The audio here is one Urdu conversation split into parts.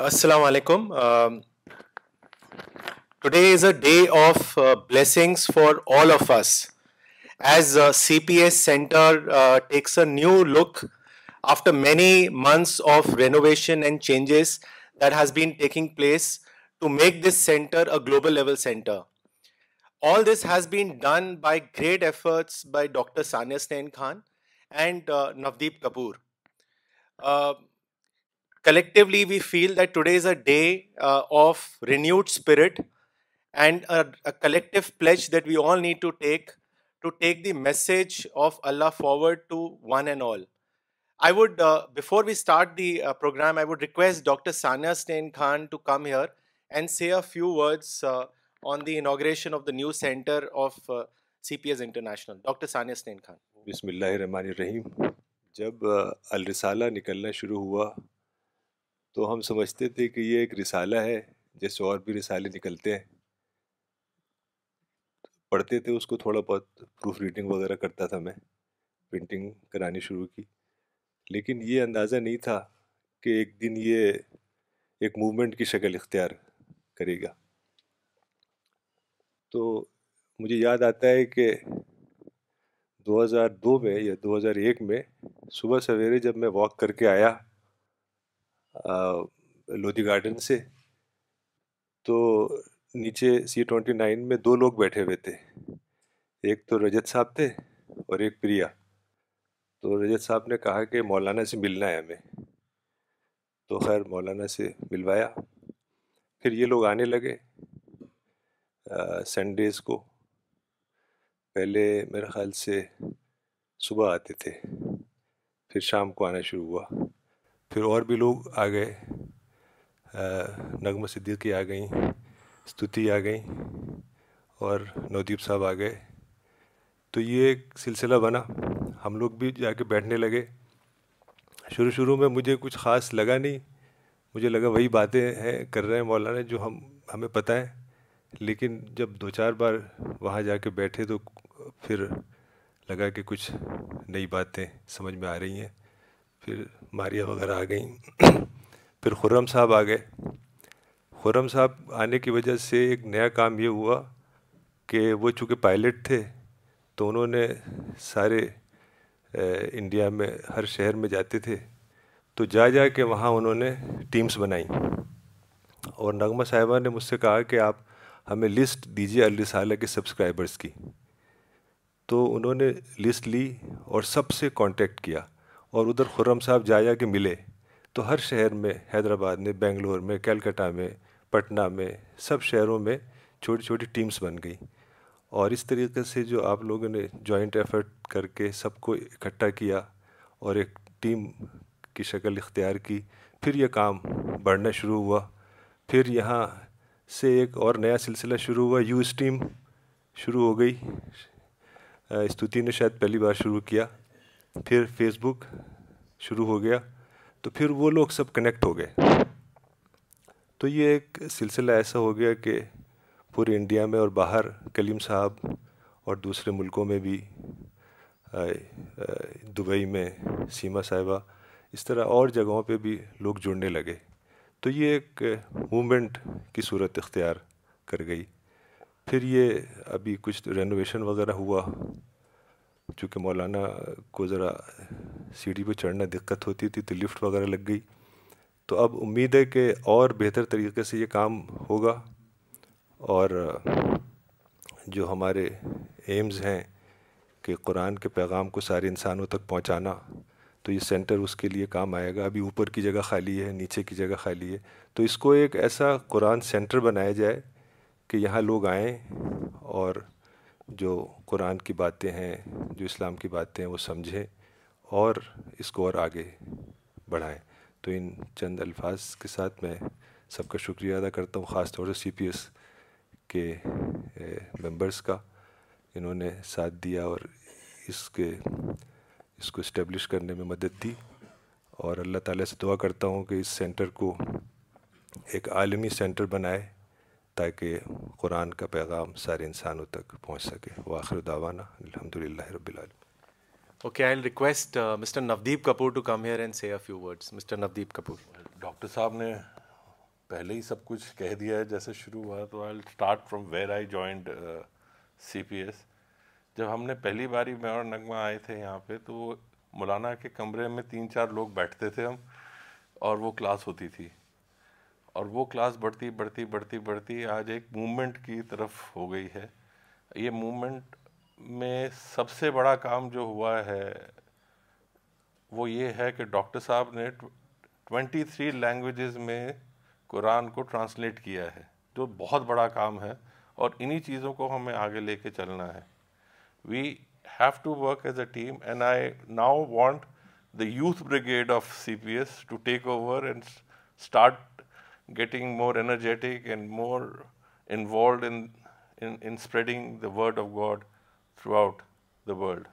Assalamu alaikum. Um, today is a day of uh, blessings for all of us as uh, CPS Center uh, takes a new look after many months of renovation and changes that has been taking place to make this center a global level center. All this has been done by great efforts by Dr. Sania Hussain Khan and Navdeep Kapoor. Collectively we feel that today is a of renewed spirit of Allah forward to one and we start the program doctor Saniyasnain Khan to come here and say a few words on the inauguration of C P S international doctor Saniyasnain Khan بسم اللہ جب الرسالہ نکلنا شروع ہوا تو ہم سمجھتے تھے کہ یہ ایک رسالہ ہے جیسے اور بھی رسالے نکلتے ہیں پڑھتے تھے اس کو تھوڑا بہت پروف ریڈنگ وغیرہ کرتا تھا میں پینٹنگ کرانی شروع کی لیکن یہ اندازہ نہیں تھا کہ ایک دن یہ ایک موومنٹ کی شکل اختیار کرے گا تو مجھے یاد آتا ہے کہ دو ہزار دو میں یا دو ہزار ایک میں صبح سویرے جب میں واک کر کے آیا لودھی گارڈن سے تو نیچے سی ٹوینٹی نائن میں دو لوگ بیٹھے ہوئے تھے ایک تو رجت صاحب تھے اور ایک پریا تو رجت صاحب نے کہا کہ مولانا سے ملنا ہے ہمیں تو خیر مولانا سے ملوایا پھر یہ لوگ آنے لگے سنڈیز کو پہلے میرے خیال سے صبح آتے تھے پھر شام کو آنا شروع ہوا پھر اور بھی لوگ آ گئے نغمہ صدیقی آ گئیں ستوتی آ گئیں اور نودیب صاحب آ گئے تو یہ ایک سلسلہ بنا ہم لوگ بھی جا کے بیٹھنے لگے شروع شروع میں مجھے کچھ خاص لگا نہیں مجھے لگا وہی باتیں ہیں کر رہے ہیں مولانا جو ہم ہمیں پتہ ہے لیکن جب دو چار بار وہاں جا کے بیٹھے تو پھر لگا کہ کچھ نئی باتیں سمجھ میں آ رہی ہیں پھر ماریہ وغیرہ آ گئیں پھر خرم صاحب آ گئے خرم صاحب آنے کی وجہ سے ایک نیا کام یہ ہوا کہ وہ چونکہ پائلٹ تھے تو انہوں نے سارے انڈیا میں ہر شہر میں جاتے تھے تو جا جا کے وہاں انہوں نے ٹیمز بنائیں اور نغمہ صاحبہ نے مجھ سے کہا کہ آپ ہمیں لسٹ دیجیے اللہ صحیح کے سبسکرائبرز کی تو انہوں نے لسٹ لی اور سب سے کانٹیکٹ کیا اور ادھر خرم صاحب جایا کے ملے تو ہر شہر میں حیدرآباد میں بنگلور میں کیلکٹا میں پٹنہ میں سب شہروں میں چھوٹی چھوٹی ٹیمز بن گئیں اور اس طریقے سے جو آپ لوگوں نے جوائنٹ ایفرٹ کر کے سب کو اکٹھا کیا اور ایک ٹیم کی شکل اختیار کی پھر یہ کام بڑھنا شروع ہوا پھر یہاں سے ایک اور نیا سلسلہ شروع ہوا یو ٹیم شروع ہو گئی استوتی نے شاید پہلی بار شروع کیا پھر فیس بک شروع ہو گیا تو پھر وہ لوگ سب کنیکٹ ہو گئے تو یہ ایک سلسلہ ایسا ہو گیا کہ پورے انڈیا میں اور باہر کلیم صاحب اور دوسرے ملکوں میں بھی دبئی میں سیما صاحبہ اس طرح اور جگہوں پہ بھی لوگ جڑنے لگے تو یہ ایک مومنٹ کی صورت اختیار کر گئی پھر یہ ابھی کچھ رینوویشن وغیرہ ہوا چونکہ مولانا کو ذرا سیڑھی پہ چڑھنا دقت ہوتی تھی تو لفٹ وغیرہ لگ گئی تو اب امید ہے کہ اور بہتر طریقے سے یہ کام ہوگا اور جو ہمارے ایمز ہیں کہ قرآن کے پیغام کو سارے انسانوں تک پہنچانا تو یہ سینٹر اس کے لیے کام آئے گا ابھی اوپر کی جگہ خالی ہے نیچے کی جگہ خالی ہے تو اس کو ایک ایسا قرآن سینٹر بنایا جائے کہ یہاں لوگ آئیں اور جو قرآن کی باتیں ہیں جو اسلام کی باتیں ہیں وہ سمجھیں اور اس کو اور آگے بڑھائیں تو ان چند الفاظ کے ساتھ میں سب کا شکریہ ادا کرتا ہوں خاص طور سے سی پی ایس کے ممبرس کا انہوں نے ساتھ دیا اور اس کے اس کو اسٹیبلش کرنے میں مدد دی اور اللہ تعالیٰ سے دعا کرتا ہوں کہ اس سینٹر کو ایک عالمی سینٹر بنائے تاکہ قرآن کا پیغام سارے انسانوں تک پہنچ سکے وہ دعوانا داوانہ الحمد للہ ربی العالم okay I request mister Navdeep Kapoor to come here and say a words mister Navdeep Kapoor doctor sahab نے پہلے ہی سب کچھ کہہ دیا ہے جیسے شروع ہوا تو I start from where I joined C P S جب ہم نے پہلی باری میں اور نغمہ آئے تھے یہاں پہ تو وہ مولانا کے کمرے میں تین چار لوگ بیٹھتے تھے ہم اور وہ کلاس ہوتی تھی اور وہ کلاس بڑھتی بڑھتی بڑھتی بڑھتی آج ایک مومنٹ کی طرف ہو گئی ہے یہ موومنٹ میں سب سے بڑا کام جو ہوا ہے وہ یہ ہے کہ ڈاکٹر صاحب نے ٹوینٹی تھری لینگویجز میں قرآن کو ٹرانسلیٹ کیا ہے جو بہت بڑا کام ہے اور انہی چیزوں کو ہمیں آگے لے کے چلنا ہے we have to work as a team and I now want the youth brigade of C P S to take over and start getting more energetic and more involved in spreading the word of God throughout the world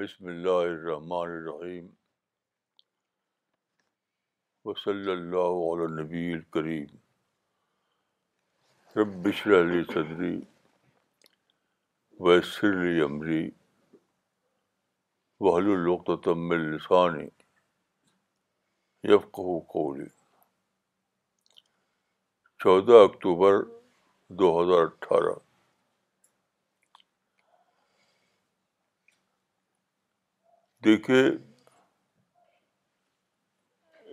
بسم اللہ الرحمن الرحیم وصلی اللہ عل نبی الکریم رب بسم علی صدری ویسر ویسل عمری وحل العۃ من لسانی یفقہ قولی چودہ اکتوبر دو ہزار اٹھارہ دیکھیے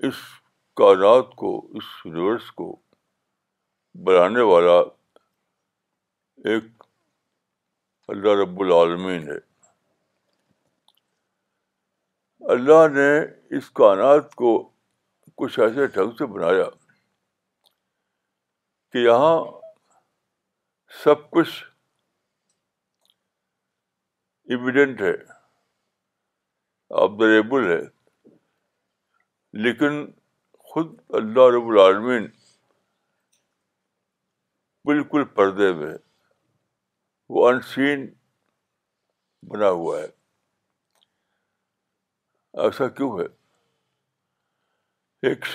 اس کائنات کو اس یونیورس کو بنانے والا ایک اللہ رب العالمین ہے اللہ نے اس کائنات کو کچھ ایسے ڈھنگ سے بنایا کہ یہاں سب کچھ ایویڈنٹ ہے آبزریبل ہے لیکن خود اللہ رب العالمین بالکل پردے میں وہ انسین بنا ہوا ہے ایسا کیوں ہے ایک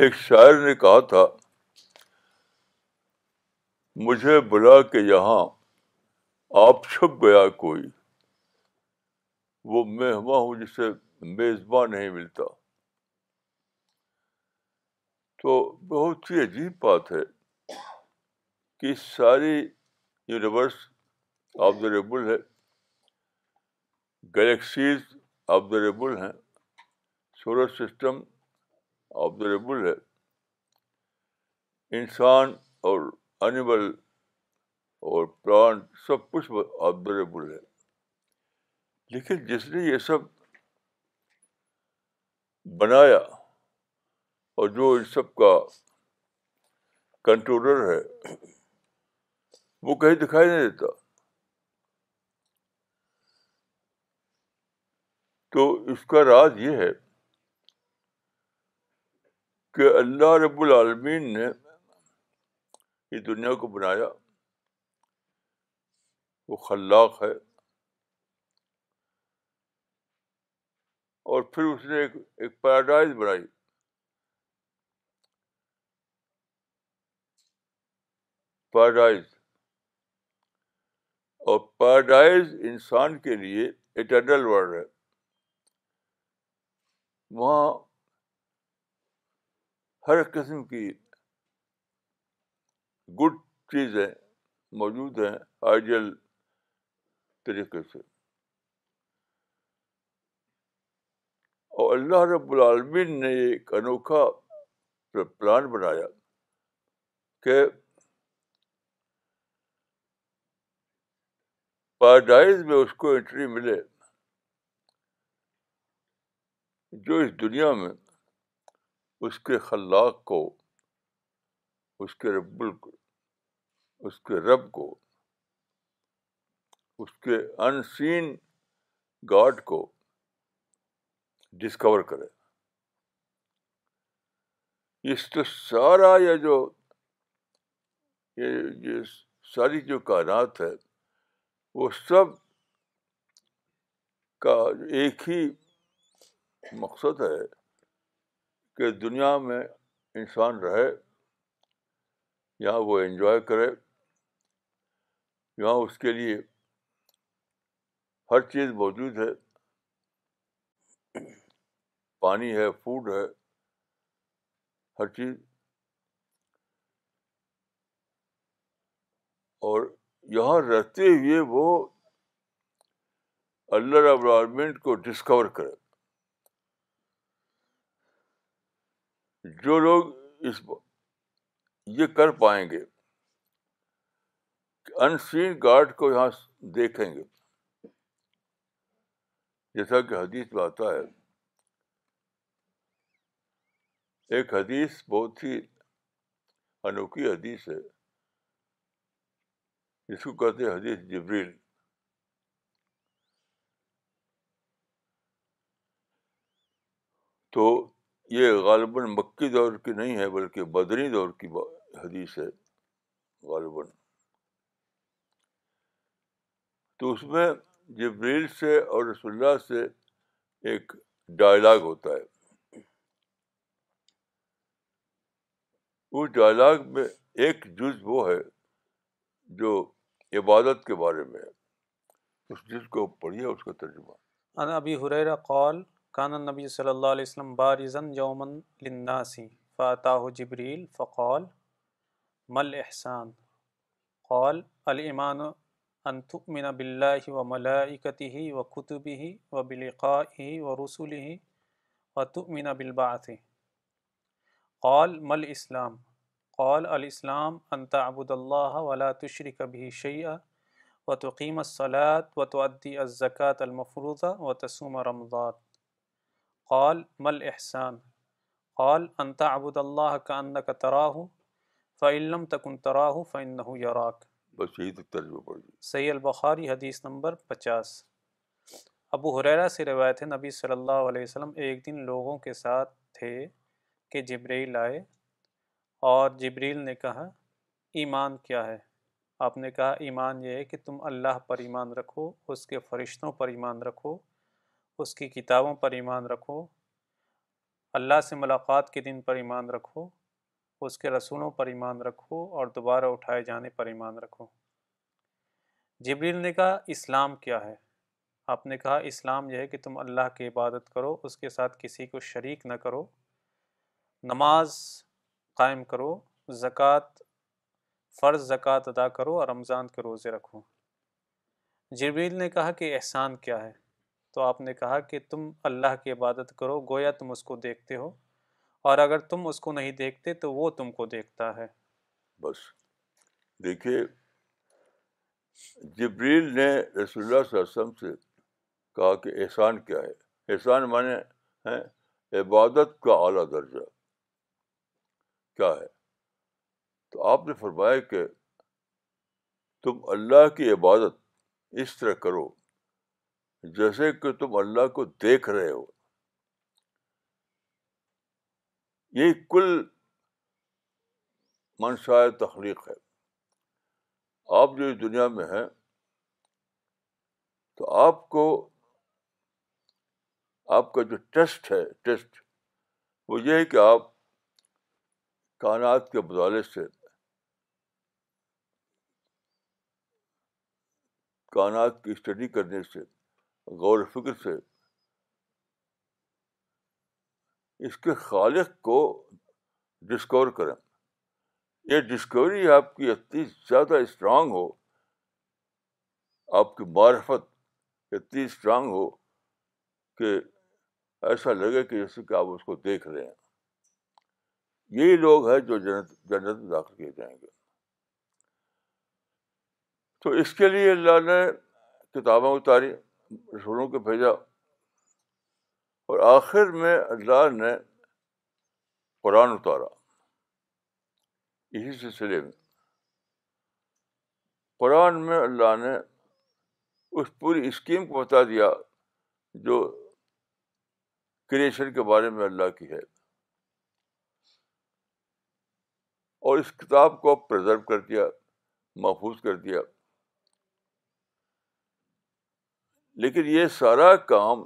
ایک شاعر نے کہا تھا مجھے بلا کے یہاں آپ چھپ گیا کوئی وہ میں ہوا ہوں جسے میزباں نہیں ملتا تو بہت ہی عجیب بات ہے کہ ساری یونیورس آبزریبل ہے گلیکسیز آبزریبل ہیں سولر سسٹم آبزریبل ہے انسان اور انیمل اور پلانٹ سب کچھ آبزریبل ہے لیکن جس نے یہ سب بنایا اور جو ان سب کا کنٹرولر ہے وہ کہیں دکھائی نہیں دیتا تو اس کا راز یہ ہے کہ اللہ رب العالمین نے یہ دنیا کو بنایا وہ خلاق ہے اور پھر اس نے ایک ایک پیراڈائز بنائی پیراڈائز اور پیراڈائز انسان کے لیے اٹرنل ورلڈ ہے وہاں ہر قسم کی گڈ چیزیں موجود ہیں آئیڈیل طریقے سے اور اللہ رب العالمین نے ایک انوکھا پلان بنایا کہ پیراڈائز میں اس کو انٹری ملے جو اس دنیا میں اس کے خلاق کو اس کے رب اس کے رب کو اس کے ان سین گاڈ کو ڈسکور کرے اس تو سارا یا جو یہ ساری جو کائنات ہے وہ سب کا ایک ہی مقصد ہے کہ دنیا میں انسان رہے یہاں وہ انجوائے کرے یہاں اس کے لیے ہر چیز موجود ہے پانی ہے فوڈ ہے ہر چیز اور یہاں رہتے ہوئے وہ اللہ العالمین کو ڈسکور کرے جو لوگ اس یہ کر پائیں گے ان سین گارڈ کو یہاں دیکھیں گے جیسا کہ حدیث میں آتا ہے ایک حدیث بہت ہی انوکھی حدیث ہے جس کو کہتے ہیں حدیث جبریل تو یہ غالباً مکی دور کی نہیں ہے بلکہ بدنی دور کی حدیث ہے غالباً تو اس میں جبریل سے اور رسول اللہ سے ایک ڈائلاگ ہوتا ہے اس ڈائلاگ میں ایک جز وہ ہے جو عبادت کے بارے میں اس جز کو پڑھیے اس کا ترجمہ ابھی ابی حریرہ قال کان نبی صلی اللہ علیہ وسلم بارزن یومن الناسی فاتاہ جبریل فقال مل احسان قال الامان ان تؤمن باللہ و ملائکتہ و کتبہ و بلقائہ و و تؤمن بالبعث قال مل اسلام قال الاسلام تعبد اللہ ولا ولاۃشرِ به شیئا و تقیم الصلاة و تؤدی الزکاة المفروضہ و تسوم رمضان قال مل احسان قال انت عبد اللہ کا ان کا تراہ فعلم تکن تراہ فن یراک بس سید البخاری حدیث نمبر پچاس ابو حریرا سے روایت ہے نبی صلی اللہ علیہ وسلم ایک دن لوگوں کے ساتھ تھے کہ جبریل آئے اور جبریل نے کہا ایمان کیا ہے آپ نے کہا ایمان یہ ہے کہ تم اللہ پر ایمان رکھو اس کے فرشتوں پر ایمان رکھو اس کی کتابوں پر ایمان رکھو اللہ سے ملاقات کے دن پر ایمان رکھو اس کے رسولوں پر ایمان رکھو اور دوبارہ اٹھائے جانے پر ایمان رکھو جبریل نے کہا اسلام کیا ہے آپ نے کہا اسلام یہ ہے کہ تم اللہ کی عبادت کرو اس کے ساتھ کسی کو شریک نہ کرو نماز قائم کرو زکوٰۃ فرض زکوٰۃ ادا کرو اور رمضان کے روزے رکھو جبریل نے کہا کہ احسان کیا ہے تو آپ نے کہا کہ تم اللہ کی عبادت کرو گویا تم اس کو دیکھتے ہو اور اگر تم اس کو نہیں دیکھتے تو وہ تم کو دیکھتا ہے بس دیکھیے جبریل نے رسول اللہ صلی اللہ علیہ وسلم سے کہا کہ احسان کیا ہے احسان مانے ہیں عبادت کا اعلیٰ درجہ کیا ہے تو آپ نے فرمایا کہ تم اللہ کی عبادت اس طرح کرو جیسے کہ تم اللہ کو دیکھ رہے ہو یہ کل منشا تخلیق ہے آپ جو اس دنیا میں ہیں تو آپ کو آپ کا جو ٹیسٹ ہے ٹیسٹ وہ یہ ہے کہ آپ کائنات کے بدالے سے کائنات کی اسٹڈی کرنے سے غور و فکر سے اس کے خالق کو ڈسکور کریں یہ ڈسکوری آپ کی اتنی زیادہ اسٹرانگ ہو آپ کی معرفت اتنی اسٹرانگ ہو کہ ایسا لگے کہ جیسے کہ آپ اس کو دیکھ رہے ہیں یہی لوگ ہیں جو جنت جنت میں داخل کیے جائیں گے تو اس کے لیے اللہ نے کتابیں اتاری رسولوں کو بھیجا اور آخر میں اللہ نے قرآن اتارا اسی سلسلے میں قرآن میں اللہ نے اس پوری اسکیم کو بتا دیا جو کریشن کے بارے میں اللہ کی ہے اور اس کتاب کو پرزرو کر دیا محفوظ کر دیا لیکن یہ سارا کام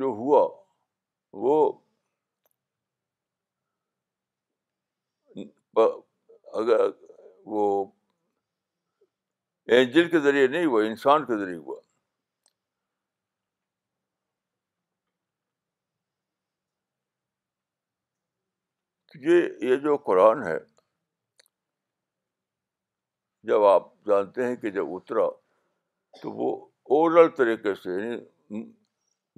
جو ہوا وہ اگر وہ اینجل کے ذریعے نہیں ہوا انسان کے ذریعے ہوا یہ جو قرآن ہے جب آپ جانتے ہیں کہ جب اترا تو وہ اورل طریقے سے یعنی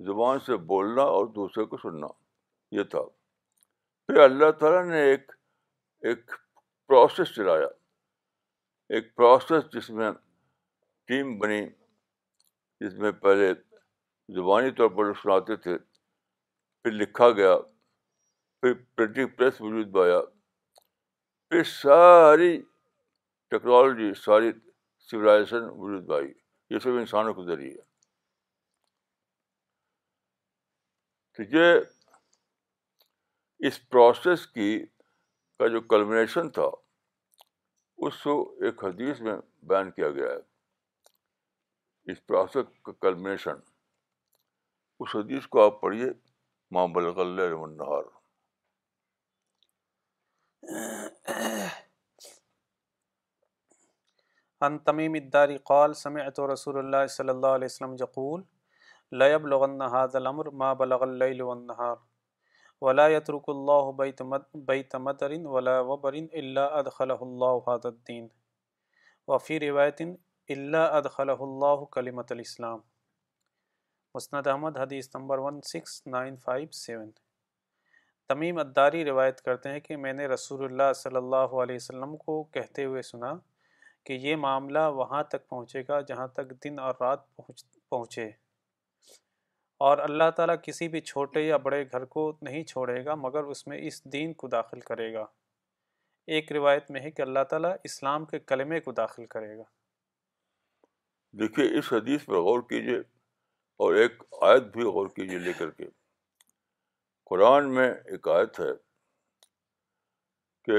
زبان سے بولنا اور دوسرے کو سننا یہ تھا پھر اللہ تعالیٰ نے ایک ایک پروسیس چلایا ایک پروسیس جس میں ٹیم بنی جس میں پہلے زبانی طور پر سناتے تھے پھر لکھا گیا پھر پرنٹنگ پریس میں بایا پھر ساری ٹیکنالوجی ساری سولیزیشن وجود بھائی یہ سب انسانوں کے ذریعے تو یہ اس پروسیس کی کا جو کلمنیشن تھا اس کو ایک حدیث میں بیان کیا گیا ہے اس پروسیس کا کلمنیشن اس حدیث کو آپ پڑھیے محمد اللہ رحمنہ ان تمیم الداری قال سمعت رسول اللہ صلی اللہ علیہ وسلم یقول لیب لغن حاض الامر ما بلغ اللیل والنہار ولا وبرن اللہ ادخلہ اللہ حد الدین وفی روایت الا ادخلہ اللہ الاسلام مسند احمد حدیث نمبر ون تمیم نائن روایت کرتے ہیں کہ میں نے رسول اللہ صلی اللہ علیہ وسلم کو کہتے ہوئے سنا کہ یہ معاملہ وہاں تک پہنچے گا جہاں تک دن اور رات پہنچ پہنچے اور اللہ تعالیٰ کسی بھی چھوٹے یا بڑے گھر کو نہیں چھوڑے گا مگر اس میں اس دین کو داخل کرے گا ایک روایت میں ہے کہ اللہ تعالیٰ اسلام کے کلمے کو داخل کرے گا دیکھیے اس حدیث پر غور کیجیے اور ایک آیت بھی غور کیجیے لے کر کے قرآن میں ایک آیت ہے کہ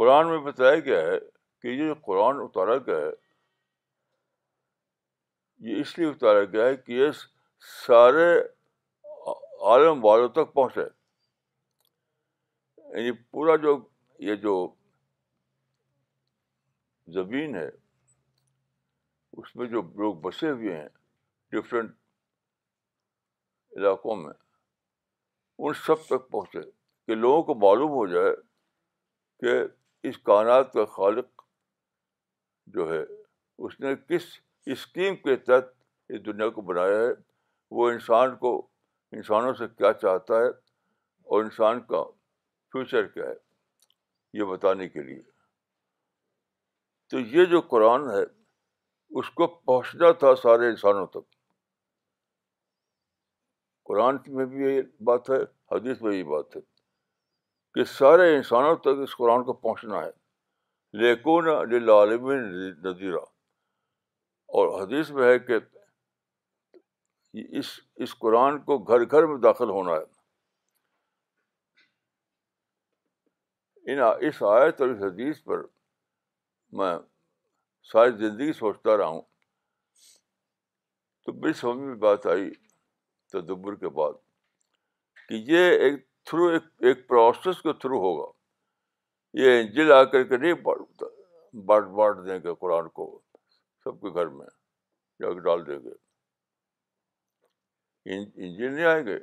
قرآن میں بتایا گیا ہے کہ یہ جو قرآن اتارا گیا ہے یہ اس لیے اتارا گیا ہے کہ یہ سارے عالم والوں تک پہنچے یعنی پورا جو یہ جو زمین ہے اس میں جو لوگ بسے ہوئے ہیں ڈفرینٹ علاقوں میں ان سب تک پہنچے کہ لوگوں کو معلوم ہو جائے کہ اس کائنات کا خالق جو ہے اس نے کس اسکیم کے تحت اس دنیا کو بنایا ہے وہ انسان کو انسانوں سے کیا چاہتا ہے اور انسان کا فیوچر کیا ہے یہ بتانے کے لیے تو یہ جو قرآن ہے اس کو پہنچنا تھا سارے انسانوں تک قرآن میں بھی یہ بات ہے حدیث میں یہ بات ہے کہ سارے انسانوں تک اس قرآن کو پہنچنا ہے لیکن لالم نظیرہ اور حدیث میں ہے کہ اس اس قرآن کو گھر گھر میں داخل ہونا ہے ان اس آیت اور اس حدیث پر میں ساری زندگی سوچتا رہا ہوں تو بڑی سمجھ میں بات آئی تدبر کے بعد کہ یہ ایک تھرو ایک ایک پروسیس کے تھرو ہوگا یہ انجل آ کر کے نہیں بانٹ بانٹ دیں گے قرآن کو سب کے گھر میں جا کے ڈال دیں گے انجل نہیں آئیں گے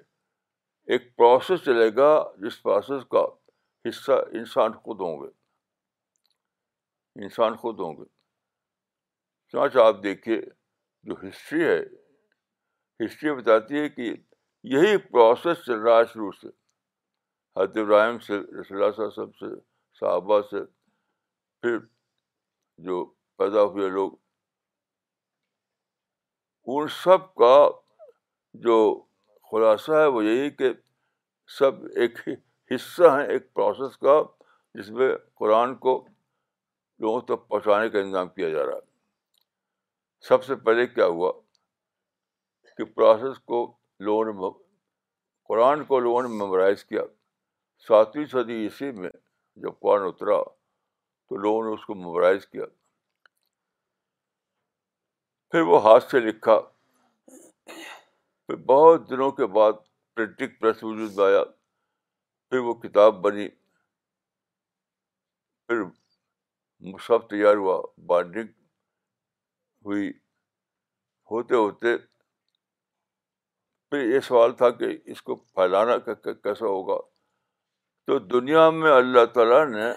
ایک پروسیس چلے گا جس پروسیس کا حصہ انسان خود ہوں گے انسان خود ہوں گے چانچہ آپ دیکھیے جو ہسٹری ہے ہسٹری بتاتی ہے کہ یہی پروسیس چل رہا ہے شروع سے حضرت ابراہیم سے رسول اللہ صاحب سے صحابہ سے پھر جو پیدا ہوئے لوگ ان سب کا جو خلاصہ ہے وہ یہی کہ سب ایک حصہ ہیں ایک پروسیس کا جس میں قرآن کو لوگوں تک پہنچانے کا انتظام کیا جا رہا ہے سب سے پہلے کیا ہوا کہ پروسیس کو لوگوں نے قرآن کو لوگوں نے میمورائز کیا ساتویں صدی عیسوی میں جب قرآن اترا تو لوگوں نے اس کو ممرائز کیا پھر وہ ہاتھ سے لکھا پھر بہت دنوں کے بعد پرنٹنگ پریس وجود میں آیا پھر وہ کتاب بنی پھر سب تیار ہوا بانڈنگ ہوئی ہوتے ہوتے پھر یہ سوال تھا کہ اس کو پھیلانا کیسا ہوگا تو دنیا میں اللہ تعالیٰ نے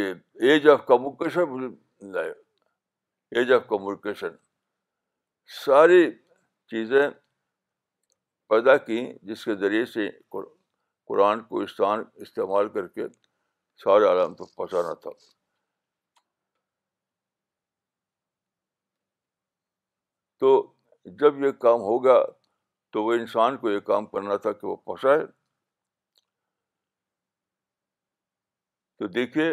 یہ age of communication age of communication ساری چیزیں پیدا کیں جس کے ذریعے سے قرآن کو استعمال کر کے سارے عالم تک پہنچانا تھا تو جب یہ کام ہوگا تو وہ انسان کو یہ کام کرنا تھا کہ وہ پہنچائے تو دیکھیے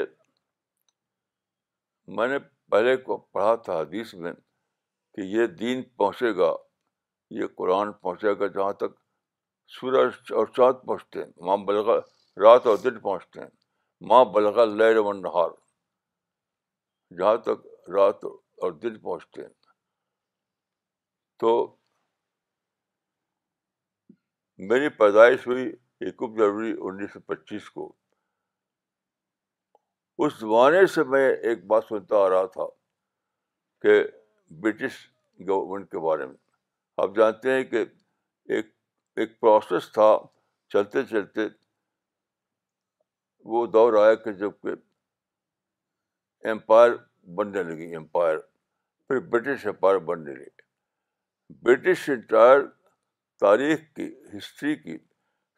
میں نے پہلے کو پڑھا تھا حدیث میں کہ یہ دین پہنچے گا یہ قرآن پہنچے گا جہاں تک سورج اور چاند پہنچتے ہیں ماں بلغا رات اور دن پہنچتے ہیں ماں بلغا لہر و نہار جہاں تک رات اور دن پہنچتے ہیں تو میری پیدائش ہوئی ایک جنوری انیس سو پچیس کو اس زمانے سے میں ایک بات سنتا آ رہا تھا کہ برٹش گورنمنٹ کے بارے میں آپ جانتے ہیں کہ ایک ایک پروسیس تھا چلتے چلتے وہ دور آیا کہ جب کہ امپائر بننے لگی امپائر پھر برٹش امپائر بننے لگے برٹش انٹائر تاریخ کی ہسٹری کی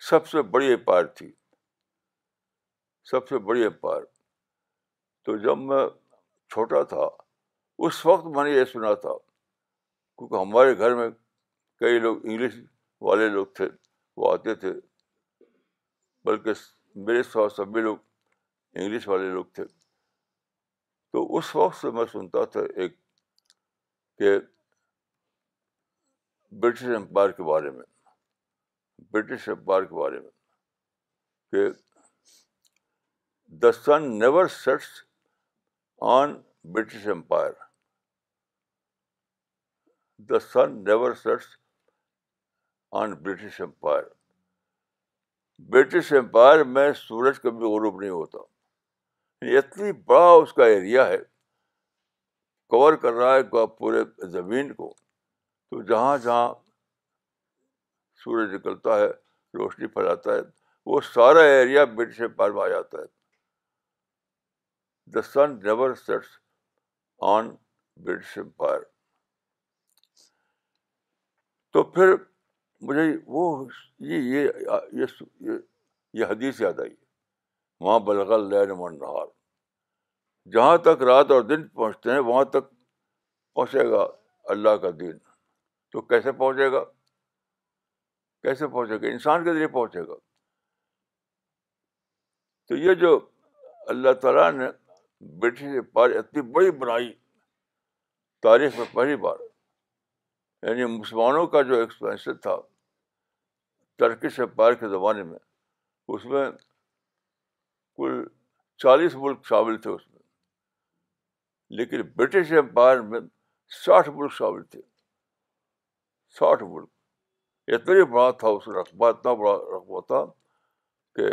سب سے بڑی امپائر تھی سب سے بڑی امپائر تو جب میں چھوٹا تھا اس وقت میں نے یہ سنا تھا کیونکہ ہمارے گھر میں کئی لوگ انگلش والے لوگ تھے وہ آتے تھے بلکہ میرے ساتھ سبھی لوگ انگلش والے لوگ تھے تو اس وقت سے میں سنتا تھا ایک کہ برٹش امپائر کے بارے میں برٹش امپائر کے بارے میں کہ the sun never sets on British empire the sun never sets on British empire British empire میں سورج کبھی غروب نہیں ہوتا یعنی اتنی بڑا اس کا ایریا ہے کور کر رہا ہے پورے زمین کو تو جہاں جہاں سورج نکلتا ہے روشنی پھیلاتا ہے وہ سارا ایریا برٹش امپائر میں آ جاتا ہے the sun never sets on British empire تو پھر مجھے وہ یہ یہ حدیث یاد آئی وہاں بلغ اللہ نمن نہار جہاں تک رات اور دن پہنچتے ہیں وہاں تک پہنچے گا اللہ کا دین تو کیسے پہنچے گا کیسے پہنچے گا انسان کے ذریعے پہنچے گا تو یہ جو اللہ تعالیٰ نے برٹش پار اتنی بڑی بنائی تاریخ میں پہلی بار یعنی مسلمانوں کا جو ایکسپینس تھا ترکش پار کے زمانے میں اس میں کل چالیس ملک شامل تھے اس میں لیکن برٹش امپائر میں ساٹھ ملک شامل تھے ساٹھ ملک اتنا ہی بڑا تھا اس رقبہ اتنا بڑا رقبہ تھا کہ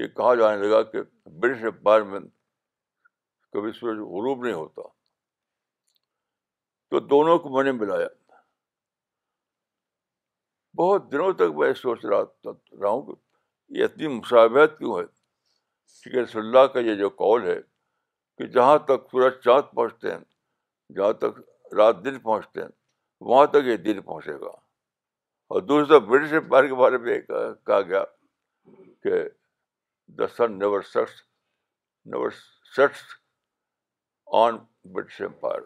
یہ کہا جانے لگا کہ برٹش امپائر میں کبھی سورج غروب نہیں ہوتا تو دونوں کو میں نے ملایا بہت دنوں تک میں سوچ رہا رہا ہوں کہ یہ اتنی مساویت کیوں ہے کہ رس اللہ کا یہ جو کال ہے کہ جہاں تک سورج چاند پہنچتے ہیں جہاں تک رات دن پہنچتے ہیں وہاں تک یہ دل پہنچے گا اور دوسرا برٹش امپائر کے بارے میں کہا گیا کہ the sun never never sets sets on British empire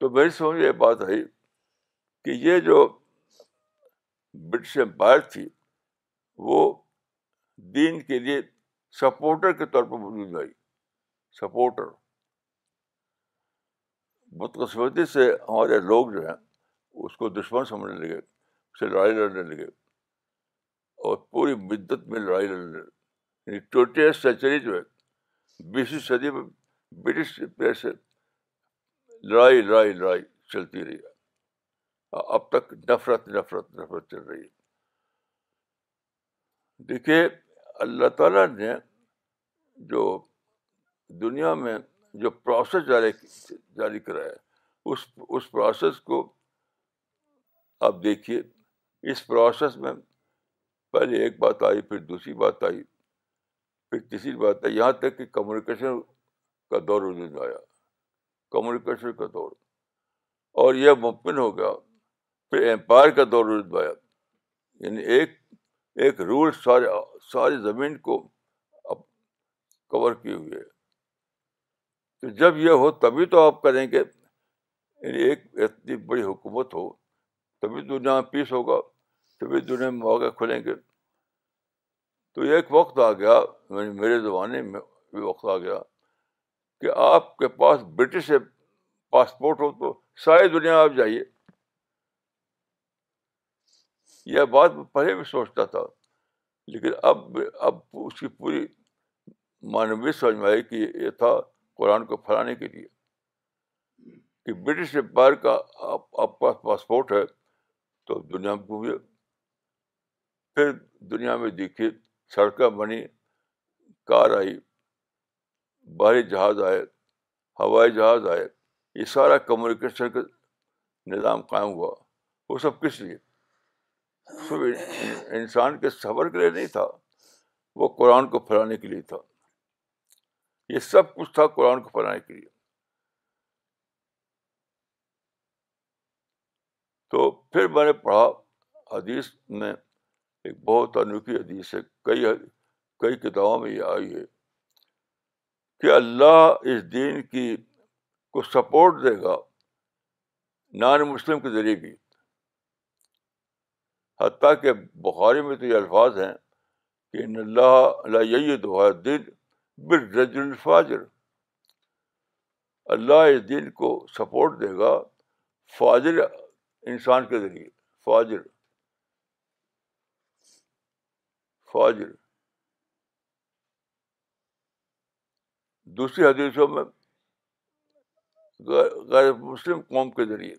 تو میری سمجھ میں یہ بات آئی کہ یہ جو برٹش امپائر تھی وہ دین کے لیے سپورٹر کے طور پر موجود آئی سپورٹر بدقسمتی سے ہمارے لوگ جو ہیں اس کو دشمن سمجھنے لگے اس سے لڑائی لڑنے لگے اور پوری مدت میں لڑائی لڑنے لگے یعنی ٹوٹی سینچری جو ہے بیسویں صدی میں برٹش پریس لڑائی لڑائی لڑائی چلتی رہی ہے اب تک نفرت نفرت نفرت چل رہی ہے دیکھیے اللہ تعالیٰ نے جو دنیا میں جو پروسیس جاری جاری کرا ہے اس اس پروسیس کو آپ دیکھیے اس پروسیس میں پہلے ایک بات آئی پھر دوسری بات آئی پھر تیسری بات آئی یہاں تک کہ کمیونیکیشن کا دور وجود میں آیا کمیونیکیشن کا دور اور یہ ممکن ہو گیا پھر امپائر کا دور وجود میں آیا یعنی ایک ایک رول سارے ساری زمین کو اب کور کیے ہوئے تو جب یہ ہو تبھی تو آپ کریں گے یعنی ایک اتنی بڑی حکومت ہو تبھی دنیا میں پیس ہوگا تبھی دنیا میں مواقع کھلیں گے تو ایک وقت آ گیا یعنی میرے زمانے میں بھی وقت آ گیا کہ آپ کے پاس برٹش پاسپورٹ ہو تو ساری دنیا آپ جائیے یہ بات پہلے بھی سوچتا تھا لیکن اب اب اس کی پوری معنوی سمجھ میں آئی کہ یہ تھا قرآن کو پھیلانے کے لیے کہ برٹش امپائر کا آپ آپ پاس پاسپورٹ ہے تو دنیا میں گھومیے پھر دنیا میں دیکھیے سڑکیں بنی کار آئی بھاری جہاز آئے ہوائی جہاز آئے یہ سارا کمیونیکیشن کا نظام قائم ہوا وہ سب کس لیے صرف انسان کے صبر کے لیے نہیں تھا وہ قرآن کو پھیلانے کے لیے تھا یہ سب کچھ تھا قرآن کو پڑھانے کے لیے تو پھر میں نے پڑھا حدیث میں ایک بہت انوکھی حدیث ہے کئی کئی کتابوں میں یہ آئی ہے کہ اللہ اس دین کی کو سپورٹ دے گا نان مسلم کے ذریعے بھی حتیٰ کہ بخاری میں تو یہ الفاظ ہیں کہ ان اللہ علیہ دعا دن الفاجر اللہ اس دین کو سپورٹ دے گا فاجر انسان کے ذریعے فاجر فاجر دوسری حدیثوں میں غیر مسلم قوم کے ذریعے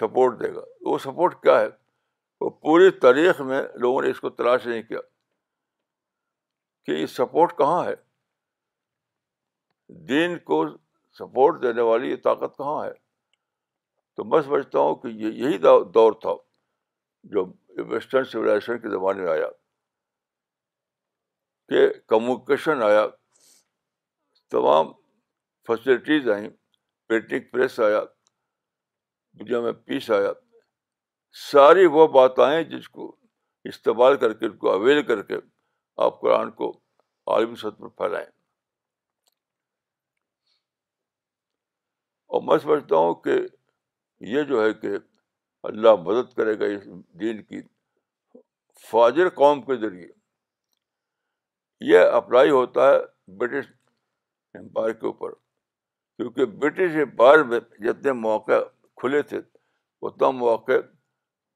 سپورٹ دے گا وہ سپورٹ کیا ہے وہ پوری تاریخ میں لوگوں نے اس کو تلاش نہیں کیا کہ یہ سپورٹ کہاں ہے دین کو سپورٹ دینے والی یہ طاقت کہاں ہے تو میں سمجھتا ہوں کہ یہی دور تھا جو ویسٹرن سویلائزیشن کے زمانے میں آیا کہ کمیونیکیشن آیا تمام فیسلٹیز آئیں پرنٹنگ پریس آیا دنیا میں پیس آیا ساری وہ بات آئیں جس کو استعمال کر کے ان کو اویل کر کے آپ قرآن کو عالمی سطح پر پھیلائیں اور میں سمجھتا ہوں کہ یہ جو ہے کہ اللہ مدد کرے گا اس دین کی فاجر قوم کے ذریعے یہ اپلائی ہوتا ہے برٹش امپائر کے اوپر کیونکہ برٹش امپائر میں جتنے مواقع کھلے تھے اتنا مواقع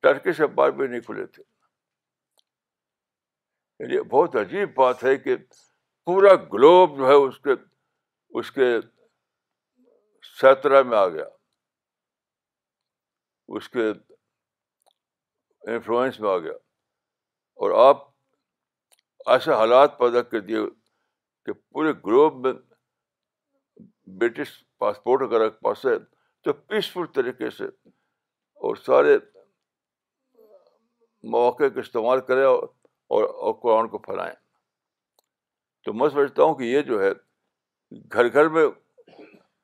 ٹرکش امپائر میں نہیں کھلے تھے یعنی بہت عجیب بات ہے کہ پورا گلوب جو ہے اس کے اس کے ساترہ میں آ گیا اس کے انفلوئنس میں آ گیا اور آپ ایسے حالات پیدا کر دیے کہ پورے گلوب میں برٹش پاسپورٹ اگر پاس ہے تو پیسفل طریقے سے اور سارے مواقع کا استعمال کریں اور اور اور قرآن کو پھیلائیں تو میں سمجھتا ہوں کہ یہ جو ہے گھر گھر میں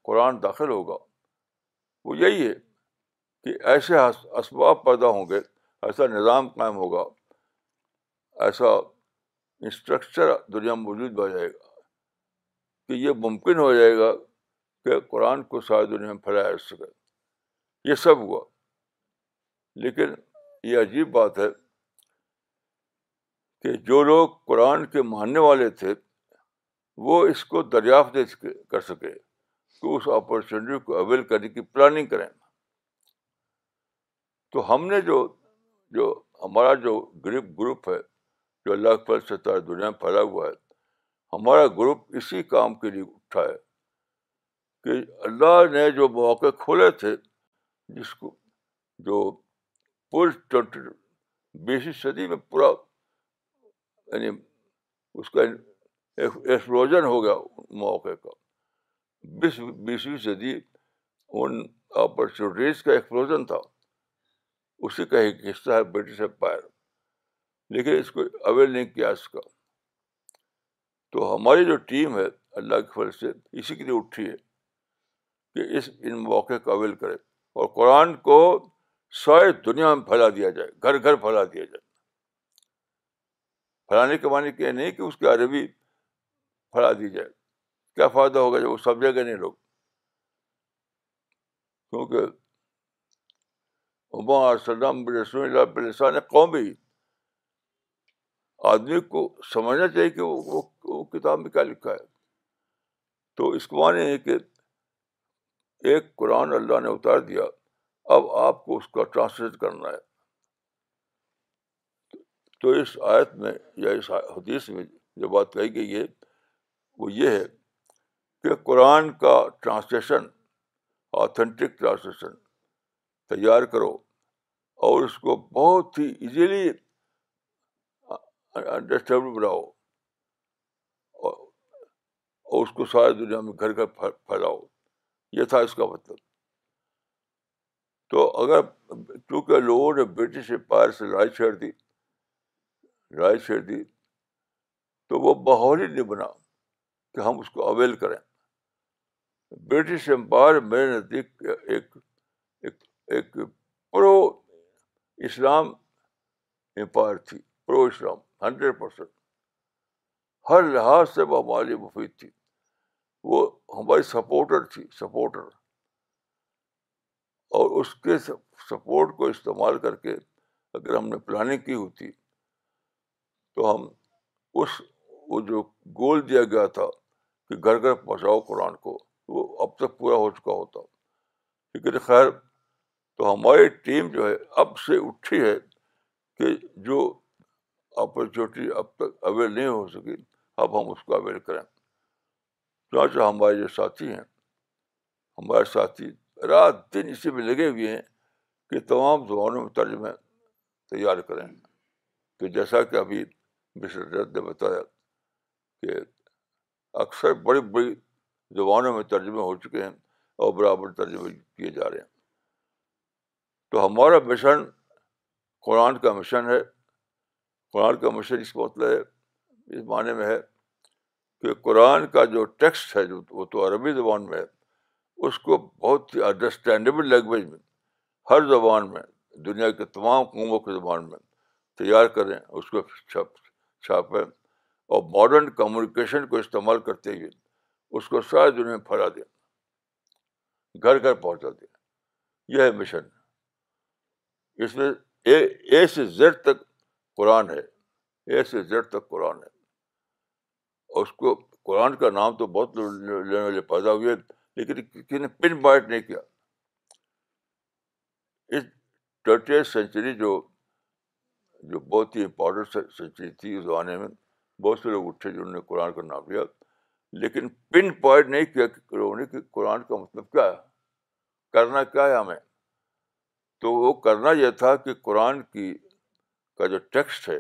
قرآن داخل ہوگا وہ یہی ہے کہ ایسے اسباب پیدا ہوں گے ایسا نظام قائم ہوگا ایسا انسٹرکچر دنیا میں موجود ہو جائے گا کہ یہ ممکن ہو جائے گا کہ قرآن کو ساری دنیا میں پھیلایا جا سکے یہ سب ہوا لیکن یہ عجیب بات ہے کہ جو لوگ قرآن کے ماننے والے تھے وہ اس کو دریافت دے سکے کر سکے تو اس اپرچونیٹی کو اویل کرنے کی پلاننگ کریں تو ہم نے جو جو ہمارا جو گریپ گروپ ہے جو اللہ سے ستارہ دنیا میں پھیلا ہوا ہے ہمارا گروپ اسی کام کے لیے اٹھا ہے کہ اللہ نے جو مواقع کھولے تھے جس کو جو ٹوینٹی بیسویں صدی میں پورا یعنی اس کا ایکسپلوژن ہو گیا موقع کا بیس بیسویں صدی ان اپرچونیٹیز کا ایکسپلوژن تھا اسی کا ایک حصہ ہے برٹش امپائر لیکن اس کو اویل نہیں کیا اس کا تو ہماری جو ٹیم ہے اللہ کے سے اسی کے لیے اٹھی ہے کہ اس ان موقع کو اویل کرے اور قرآن کو ساری دنیا میں پھیلا دیا جائے گھر گھر پھیلا دیا جائے پھیلانے کے معنی کہ نہیں کہ اس کی عربی پھیلا دی جائے کیا فائدہ ہوگا جب وہ سب جگہ نہیں لوگ کیونکہ عما سلام رسم اللہ بلسان قوم بھی آدمی کو سمجھنا چاہیے کہ وہ کتاب میں کیا لکھا ہے تو اس کو معنی ہے کہ ایک قرآن اللہ نے اتار دیا اب آپ کو اس کا ٹرانسلیٹ کرنا ہے تو اس آیت میں یا اس حدیث میں جو بات کہی گئی ہے وہ یہ ہے کہ قرآن کا ٹرانسلیشن آتھینٹک ٹرانسلیشن تیار کرو اور اس کو بہت ہی ایزیلی انڈرسٹینڈ بناؤ اور اس کو ساری دنیا میں گھر گھر پھیلاؤ یہ تھا اس کا مطلب تو اگر چونکہ لوگوں نے برٹش امپائر سے لڑائی چھیڑ دی رائے دی تو وہ ماحول ہی نہیں بنا کہ ہم اس کو اویل کریں برٹش امپائر میرے نزدیک ایک ایک پرو اسلام امپائر تھی پرو اسلام ہنڈریڈ پرسینٹ ہر لحاظ سے وہ ہماری مفید تھی وہ ہماری سپورٹر تھی سپورٹر اور اس کے سپورٹ کو استعمال کر کے اگر ہم نے پلاننگ کی ہوتی تو ہم اس وہ جو گول دیا گیا تھا کہ گھر گھر پہنچاؤ قرآن کو وہ اب تک پورا ہو چکا ہوتا لیکن جی، خیر تو ہماری ٹیم جو ہے اب سے اٹھی ہے کہ جو اپرچونیٹی اب تک اویل نہیں ہو سکی اب ہم اس کو اویل کریں چنانچہ ہمارے جو ساتھی ہیں ہمارے ساتھی رات دن اسی میں لگے ہوئے ہیں کہ تمام زبانوں میں ترجمے تیار کریں کہ جیسا کہ ابھی جد نے بتایا کہ اکثر بڑی بڑی زبانوں میں ترجمے ہو چکے ہیں اور برابر ترجمے کیے جا رہے ہیں تو ہمارا مشن قرآن کا مشن ہے قرآن کا مشن اس مطلب ہے اس معنی میں ہے کہ قرآن کا جو ٹیکسٹ ہے جو وہ تو عربی زبان میں ہے اس کو بہت ہی انڈرسٹینڈیبل لینگویج میں ہر زبان میں دنیا کے تمام قوموں کی زبان میں تیار کریں اس کو چھپ اور ماڈرن کمیونیکیشن کو استعمال کرتے ہوئے اس کو ساری دنیا میں پھیلا دیا گھر گھر پہنچا دیا یہ ہے مشن اس میں اے سے زیر تک قرآن ہے اے سے زیر تک قرآن ہے اور اس کو قرآن کا نام تو بہت لینے والے پیدا ہوئے لیکن کسی نے پن بائٹ نہیں کیا اس ٹرٹی سینچری جو جو بہت ہی امپورٹنٹ سنچی تھی اس زمانے میں بہت سے لوگ اٹھے جنہوں نے قرآن کا نام لیا لیکن پن پوائنٹ نہیں کیا کہ لوگوں نے کہ قرآن کا مطلب کیا ہے کرنا کیا ہے ہمیں تو وہ کرنا یہ تھا کہ قرآن کی کا جو ٹیکسٹ ہے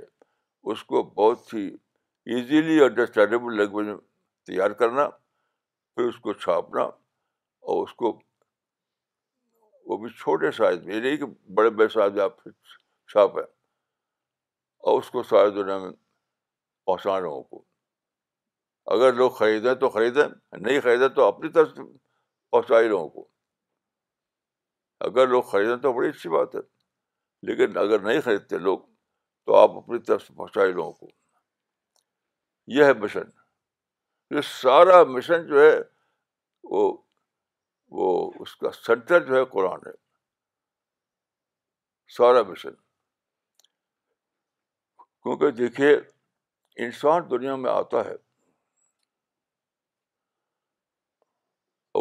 اس کو بہت ہی ایزیلی انڈرسٹینڈیبل لینگویج میں تیار کرنا پھر اس کو چھاپنا اور اس کو وہ بھی چھوٹے سائز میں یہ نہیں کہ بڑے بڑے سائز آپ چھاپیں اور اس کو ساری دنیا میں پہنچائیں لوگوں کو اگر لوگ خریدیں تو خریدیں نہیں خریدیں تو اپنی طرف سے پہنچائے لوگوں کو اگر لوگ خریدیں تو بڑی اچھی بات ہے لیکن اگر نہیں خریدتے لوگ تو آپ اپنی طرف سے پہنچائے لوگوں کو یہ ہے مشن یہ سارا مشن جو ہے وہ وہ اس کا سینٹر جو ہے قرآن ہے سارا مشن کیونکہ دیکھیے انسان دنیا میں آتا ہے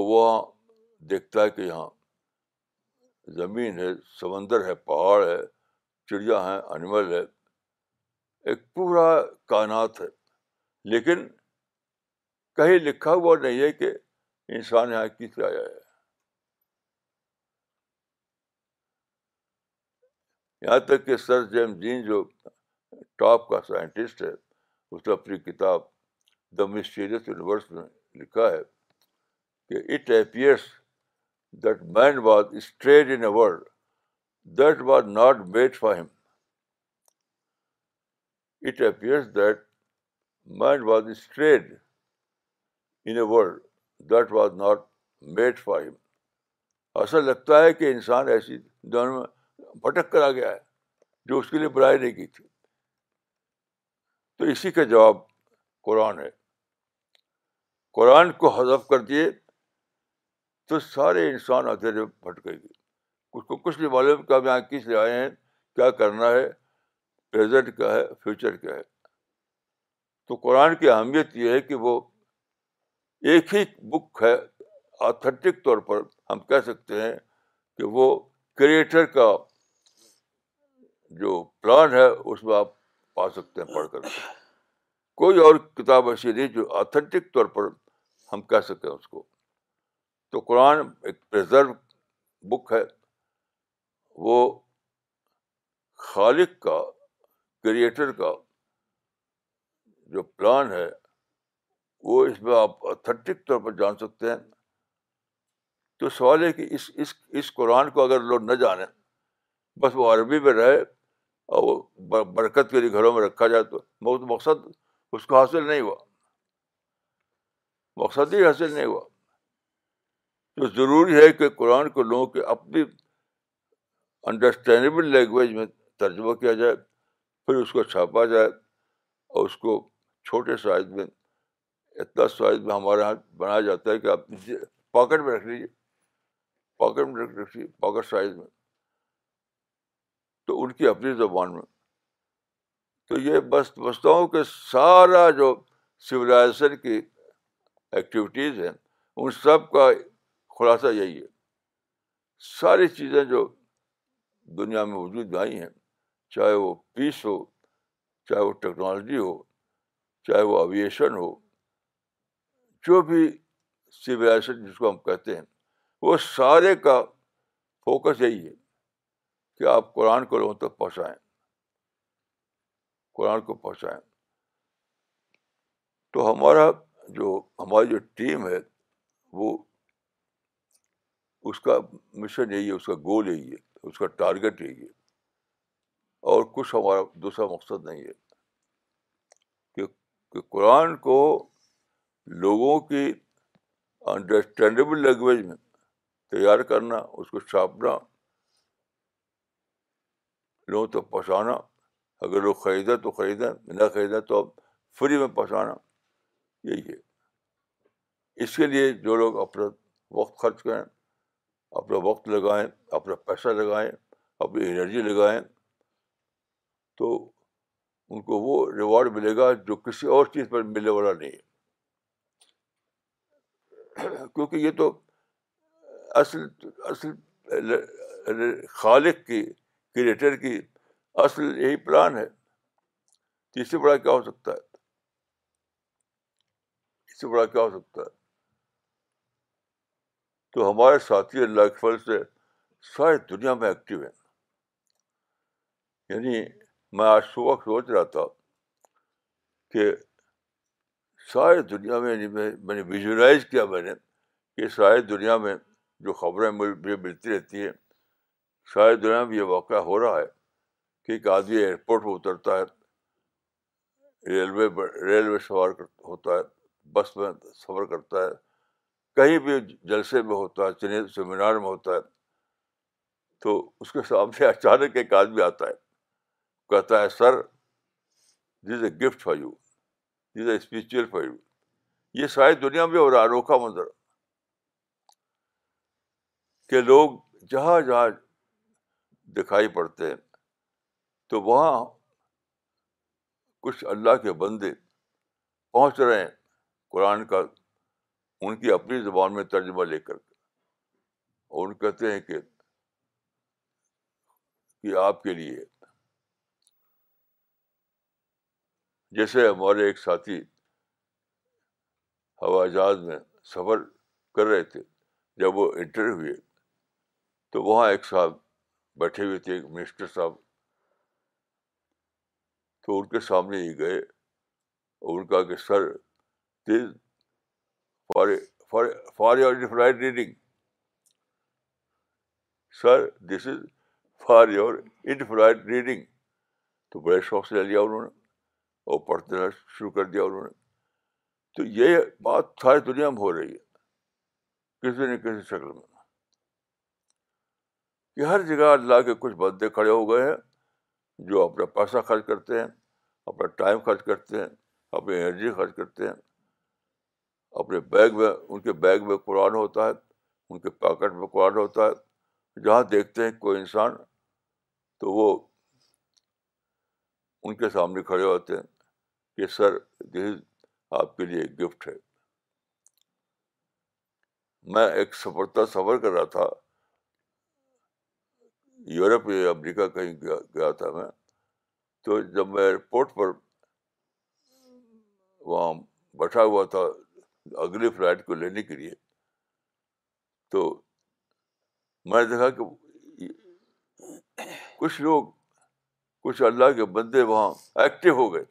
وہ دیکھتا ہے کہ یہاں زمین ہے سمندر ہے پہاڑ ہے چڑیا ہیں انیمل ہے ایک پورا کائنات ہے لیکن کہیں لکھا ہوا نہیں ہے کہ انسان یہاں کس آیا ہے یہاں تک کہ سر جیم جین جو ٹاپ کا سائنٹسٹ ہے اس نے اپنی کتاب دا مسٹیریس یونیورس میں لکھا ہے کہ it appears that man was stranded in a was not made for him it appears that man was stranded in a world that was not made for him ایسا لگتا ہے کہ انسان ایسی دونوں میں بھٹک کر آ گیا ہے جو اس کے لیے برائی نہیں کی تھی تو اسی کا جواب قرآن ہے قرآن کو حذف کر دیے تو سارے انسان اندھیرے میں پھٹ گئے گی اس کو کچھ نہیں معلوم کہ یہاں کس لے آئے ہیں کیا کرنا ہے پریزنٹ کیا ہے فیوچر کیا ہے تو قرآن کی اہمیت یہ ہے کہ وہ ایک ہی بک ہے آتھینٹک طور پر ہم کہہ سکتے ہیں کہ وہ کریٹر کا جو پلان ہے اس میں آپ پا سکتے ہیں پڑھ کر کوئی اور کتاب ایسی نہیں جو آتھینٹک طور پر ہم کہہ سکتے ہیں اس کو تو قرآن ایک پرزرو بک ہے وہ خالق کا کریٹر کا جو پلان ہے وہ اس میں آپ اتھینٹک طور پر جان سکتے ہیں تو سوال ہے کہ اس اس اس قرآن کو اگر لوگ نہ جانیں بس وہ عربی میں رہے اور وہ برکت کے لیے گھروں میں رکھا جائے تو بہت مقصد اس کو حاصل نہیں ہوا مقصد ہی حاصل نہیں ہوا تو ضروری ہے کہ قرآن کو لوگوں کے اپنی انڈرسٹینڈیبل لینگویج میں ترجمہ کیا جائے پھر اس کو چھاپا جائے اور اس کو چھوٹے سائز میں اتنا سائز میں ہمارے یہاں بنایا جاتا ہے کہ آپ پاکٹ میں رکھ لیجیے پاکٹ میں رکھ لیجیے پاکٹ سائز میں تو ان کی اپنی زبان میں تو یہ بس سمجھتا ہوں کہ سارا جو سولائزیشن کی ایکٹیویٹیز ہیں ان سب کا خلاصہ یہی ہے ساری چیزیں جو دنیا میں وجود میں آئی ہیں چاہے وہ پیس ہو چاہے وہ ٹیکنالوجی ہو چاہے وہ ایویشن ہو جو بھی سولائزیشن جس کو ہم کہتے ہیں وہ سارے کا فوکس یہی ہے کہ آپ قرآن کو لوگوں تک پہنچائیں قرآن کو پہنچائیں تو ہمارا جو ہماری جو ٹیم ہے وہ اس کا مشن یہی ہے اس کا گول یہی ہے اس کا ٹارگیٹ یہی ہے اور کچھ ہمارا دوسرا مقصد نہیں ہے کہ کہ قرآن کو لوگوں کی انڈرسٹینڈیبل لینگویج میں تیار کرنا اس کو چھاپنا لوگوں تک پہنچانا اگر لوگ خریدا تو خریدا نہ خریدا تو اب فری میں پہنچانا یہی ہے اس کے لیے جو لوگ اپنا وقت خرچ کریں اپنا وقت لگائیں اپنا پیسہ لگائیں اپنی انرجی لگائیں تو ان کو وہ ریوارڈ ملے گا جو کسی اور چیز پر ملنے والا نہیں ہے کیونکہ یہ تو اصل اصل خالق کی کریٹر کی اصل یہی پلان ہے تو اس سے بڑا کیا ہو سکتا ہے اس سے بڑا کیا ہو سکتا ہے تو ہمارے ساتھی اللہ کے فل سے ساری دنیا میں ایکٹیو ہیں یعنی میں آج صبح سوچ رہا تھا کہ ساری دنیا میں یعنی میں نے ویژولاز کیا میں نے کہ ساری دنیا میں جو خبریں مجھے ملتی رہتی ہیں شاید دنیا میں یہ واقعہ ہو رہا ہے کہ ایک آدمی ایئرپورٹ پہ اترتا ہے ریلوے ریلوے سوار ہوتا ہے بس میں سفر کرتا ہے کہیں بھی جلسے میں ہوتا ہے چنے سیمینار میں ہوتا ہے تو اس کے سامنے اچانک ایک آدمی آتا ہے کہتا ہے سر جیز اے گفٹ یو جز اے اسپریچل فائیو یہ ساری دنیا میں ہو رہا آروکھا منظر کہ لوگ جہاں جہاں دکھائی پڑتے ہیں تو وہاں کچھ اللہ کے بندے پہنچ رہے ہیں قرآن کا ان کی اپنی زبان میں ترجمہ لے کر اور ان کہتے ہیں کہ آپ کے لیے جیسے ہمارے ایک ساتھی ہوا جہاز میں سفر کر رہے تھے جب وہ انٹر ہوئے تو وہاں ایک صاحب بیٹھے ہوئے تھے منسٹر صاحب تو ان کے سامنے ہی گئے اور ان کہا کہ sir this for for for your inflight reading sir this is for your inflight reading تو بڑے شوق سے لے لیا انہوں نے اور پڑھنا شروع کر دیا انہوں نے تو یہ بات ساری دنیا میں ہو رہی ہے کسی نہ کسی شکل میں کہ ہر جگہ اللہ کے کچھ بندے کھڑے ہو گئے ہیں جو اپنا پیسہ خرچ کرتے ہیں اپنا ٹائم خرچ کرتے ہیں اپنی انرجی خرچ کرتے ہیں اپنے بیگ میں ان کے بیگ میں قرآن ہوتا ہے ان کے پاکٹ میں قرآن ہوتا ہے جہاں دیکھتے ہیں کوئی انسان تو وہ ان کے سامنے کھڑے ہوتے ہیں کہ سر یہ آپ کے لیے گفٹ ہے میں ایک سفرتا سفر کر رہا تھا یورپ یا امریکہ کہیں گیا تھا میں تو جب میں ایئرپورٹ پر وہاں بیٹھا ہوا تھا اگلی فلائٹ کو لینے کے لیے تو میں نے دیکھا کہ کچھ لوگ کچھ اللہ کے بندے وہاں ایکٹیو ہو گئے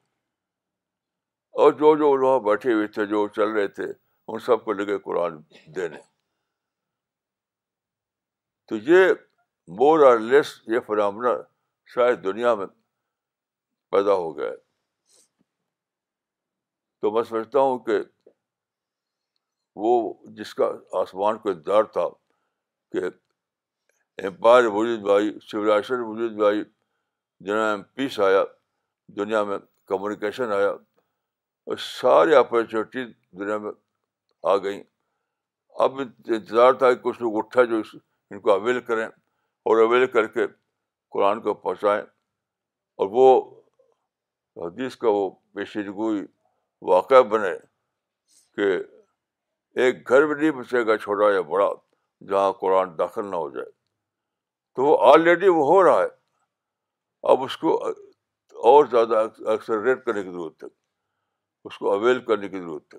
اور جو جو وہاں بیٹھے ہوئے تھے جو چل رہے تھے ان سب کو لگے قرآن دینے تو یہ مور اور لیس یہ فنامنا شاید دنیا میں پیدا ہو گیا ہے تو میں سمجھتا ہوں کہ وہ جس کا آسمان کو انتظار تھا کہ امپائر وجود بھائی سولیشن وجود بھائی میں پیس آیا دنیا میں کمیونیکیشن آیا اور ساری اپرچونیٹی دنیا میں آ گئیں اب انتظار تھا کہ کچھ لوگ اٹھا جو ان کو اویل کریں اور اویل کر کے قرآن کو پہنچائیں اور وہ حدیث کا وہ گوئی واقعہ بنے کہ ایک گھر بھی نہیں بچے گا چھوٹا یا بڑا جہاں قرآن داخل نہ ہو جائے تو وہ آلریڈی وہ ہو رہا ہے اب اس کو اور زیادہ ایکسلریٹ کرنے کی ضرورت ہے اس کو اویل کرنے کی ضرورت ہے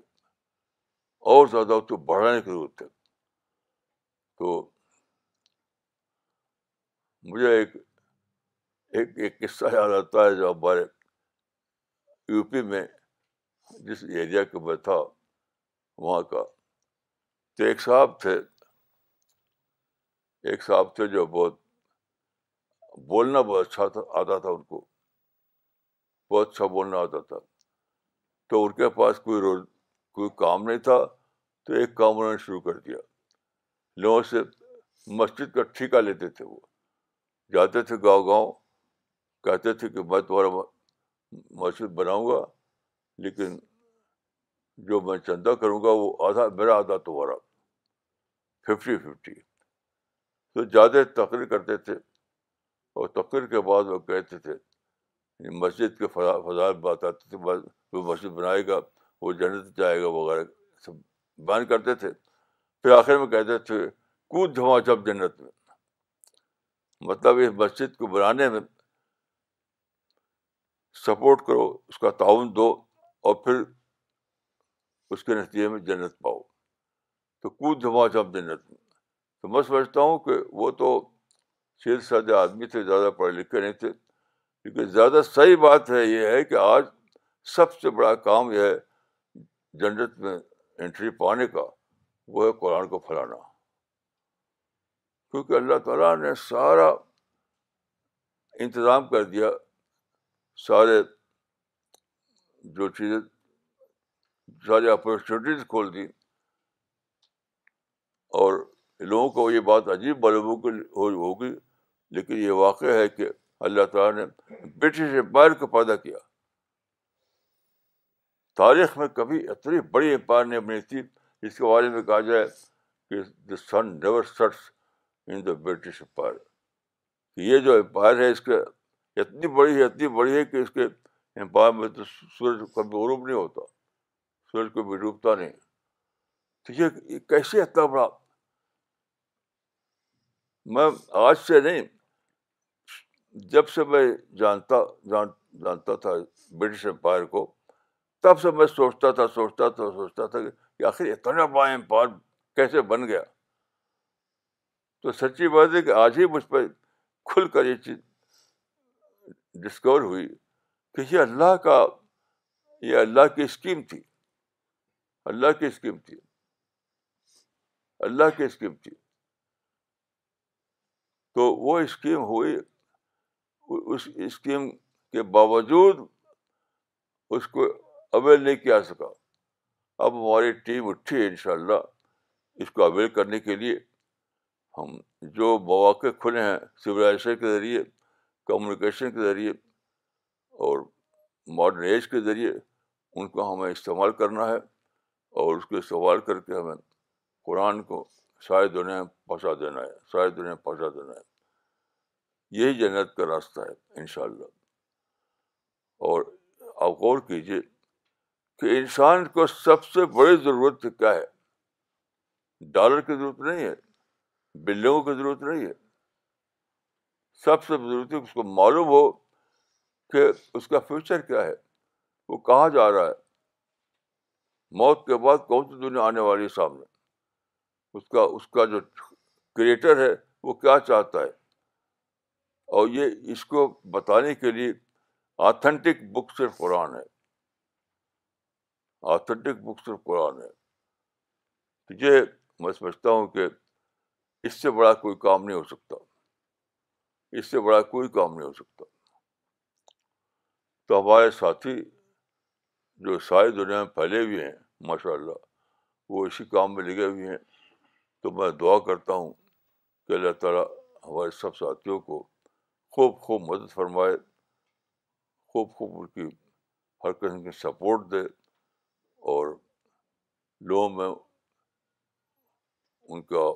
اور زیادہ اس کو بڑھانے کی ضرورت ہے تو مجھے ایک ایک ایک قصہ یاد آتا ہے جو ہمارے یو پی میں جس ایریا کے میں تھا وہاں کا تو ایک صاحب تھے ایک صاحب تھے جو بہت بولنا بہت اچھا تھا آتا تھا ان کو بہت اچھا بولنا آتا تھا تو ان کے پاس کوئی روز کوئی کام نہیں تھا تو ایک کام انہوں نے شروع کر دیا لوگوں سے مسجد کا ٹھیکہ لیتے تھے وہ جاتے تھے گاؤں گاؤں کہتے تھے کہ میں تمہارا مسجد بناؤں گا لیکن جو میں چندہ کروں گا وہ آدھا میرا آدھا تمہارا ففٹی ففٹی تو زیادہ تقریر کرتے تھے اور تقریر کے بعد وہ کہتے تھے یعنی مسجد کے فضا بات آتی تھے وہ مسجد بنائے گا وہ جنت جائے گا وغیرہ سب بیان کرتے تھے پھر آخر میں کہتے تھے کود جھواں جب جنت میں مطلب اس مسجد کو بنانے میں سپورٹ کرو اس کا تعاون دو اور پھر اس کے نتیجے میں جنت پاؤ تو کود جمع جنت میں تو میں سمجھتا ہوں کہ وہ تو شیر سادہ آدمی تھے زیادہ پڑھے لکھے نہیں تھے لیکن زیادہ صحیح بات ہے یہ ہے کہ آج سب سے بڑا کام یہ ہے جنت میں انٹری پانے کا وہ ہے قرآن کو پھیلانا کیونکہ اللہ تعالیٰ نے سارا انتظام کر دیا سارے جو چیزیں ساری اپورچونیٹیز کھول دی اور لوگوں کو یہ بات عجیب کی ہوگی لیکن یہ واقع ہے کہ اللہ تعالیٰ نے برٹش امپائر کو پیدا کیا تاریخ میں کبھی اتنی بڑی امپائر نہیں بنی تھی جس کے بارے میں کہا جائے کہ the sun never sets in the British empire یہ جو امپائر ہے اس کے اتنی بڑی ہے اتنی بڑی ہے کہ اس کے امپائر میں تو سورج کبھی غروب نہیں ہوتا سورج کبھی ڈوبتا نہیں تو یہ کیسے اتنا بڑا میں آج سے نہیں جب سے میں جانتا جان جانتا تھا برٹش امپائر کو تب سے میں سوچتا تھا سوچتا تھا سوچتا تھا کہ آخر اتنا بڑا امپائر کیسے بن گیا تو سچی بات ہے کہ آج ہی مجھ پہ کھل کر یہ چیز ڈسکور ہوئی کہ یہ اللہ کا یہ اللہ کی اسکیم تھی اللہ کی اسکیم تھی اللہ کی اسکیم تھی تو وہ اسکیم ہوئی اس اسکیم کے باوجود اس کو اویل نہیں کیا سکا اب ہماری ٹیم اٹھی ہے ان شاء اللہ اس کو اویل کرنے کے لیے ہم جو مواقع کھلے ہیں سولیزیشن کے ذریعے کمیونیکیشن کے ذریعے اور ماڈرن ایج کے ذریعے ان کو ہمیں استعمال کرنا ہے اور اس کو استعمال کر کے ہمیں قرآن کو ساری دنیا میں پہنچا دینا ہے ساری دنیا میں پہنچا دینا ہے یہی جنت کا راستہ ہے ان شاء اللہ اور آپ غور کیجیے کہ انسان کو سب سے بڑی ضرورت کیا ہے ڈالر کی ضرورت نہیں ہے بلڈنگوں کی ضرورت نہیں ہے سب سے ضرورت ہے اس کو معلوم ہو کہ اس کا فیوچر کیا ہے وہ کہاں جا رہا ہے موت کے بعد کون سی دنیا آنے والی ہے سامنے اس کا اس کا جو کریٹر ہے وہ کیا چاہتا ہے اور یہ اس کو بتانے کے لیے آتھینٹک بک صرف قرآن ہے آتھینٹک بک صرف قرآن ہے تو یہ میں سمجھتا ہوں کہ اس سے بڑا کوئی کام نہیں ہو سکتا اس سے بڑا کوئی کام نہیں ہو سکتا تو ہمارے ساتھی جو ساری دنیا میں پھیلے ہوئے ہیں ماشاء اللہ وہ اسی کام میں لگے ہوئے ہیں تو میں دعا کرتا ہوں کہ اللہ تعالیٰ ہمارے سب ساتھیوں کو خوب خوب مدد فرمائے خوب خوب ان کی ہر قسم کی سپورٹ دے اور لوگوں میں ان کا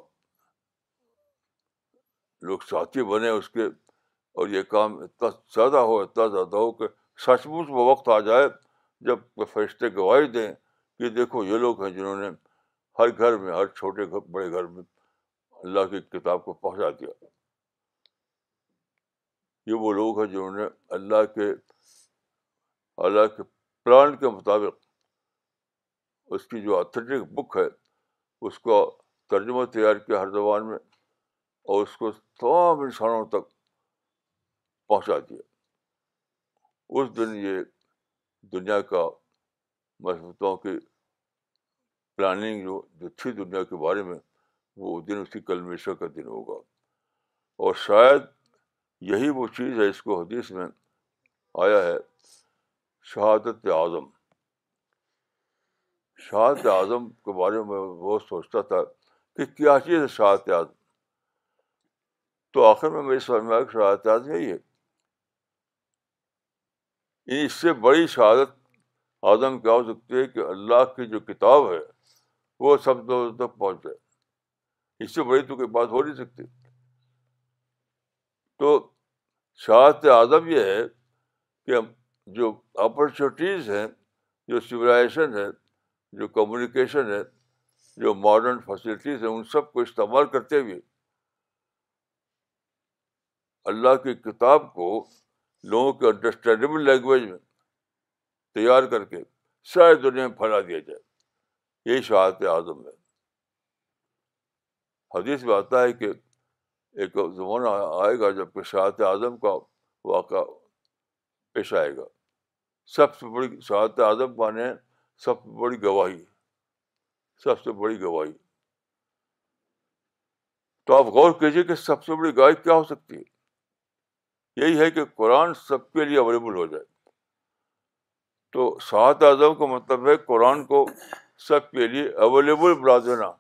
لوگ ساتھی بنے اس کے اور یہ کام اتنا زیادہ ہو اتنا زیادہ ہو کہ سچ مچ وہ وقت آ جائے جب فرشتے گواہی دیں کہ دیکھو یہ لوگ ہیں جنہوں نے ہر گھر میں ہر چھوٹے گھر بڑے گھر میں اللہ کی کتاب کو پہنچا دیا یہ وہ لوگ ہیں جنہوں نے اللہ کے اللہ کے پلان کے مطابق اس کی جو اتھیٹک بک ہے اس کا ترجمہ تیار کیا ہر زبان میں اور اس کو تمام انسانوں تک پہنچا دیا اس دن یہ دنیا کا مضبوطوں کی پلاننگ جو جو تھی دنیا کے بارے میں وہ دن اس کی کلمیشہ کا دن ہوگا اور شاید یہی وہ چیز ہے اس کو حدیث میں آیا ہے شہادت اعظم شہادت اعظم کے بارے میں بہت سوچتا تھا کہ کیا چیز ہے شہادت اعظم تو آخر میں میری سمجھ سرمیاں شہادت یاد یہی ہے یعنی اس سے بڑی شہادت آدم کیا ہو سکتی ہے کہ اللہ کی جو کتاب ہے وہ سب تک پہنچ جائے اس سے بڑی تو کوئی بات ہو نہیں سکتی تو شہادت آدم یہ ہے کہ جو اپرچونیٹیز ہیں جو سویلائزیشن ہے جو کمیونیکیشن ہے جو ماڈرن فیسلٹیز ہیں ان سب کو استعمال کرتے ہوئے اللہ کی کتاب کو لوگوں کے انڈرسٹینڈیبل لینگویج میں تیار کر کے ساری دنیا میں پھیلا دیا جائے یہی شہادت اعظم ہے حدیث میں آتا ہے کہ ایک زمانہ آئے گا جب کہ شہادت اعظم کا واقعہ پیش آئے گا سب سے بڑی شہادت اعظم پانے سب سے بڑی گواہی سب سے بڑی گواہی تو آپ غور کیجیے کہ سب سے بڑی گواہی کیا ہو سکتی ہے یہی ہے کہ قرآن سب کے لیے اویلیبل ہو جائے تو سات اعظم کا مطلب ہے قرآن کو سب کے لیے اویلیبل بنا دینا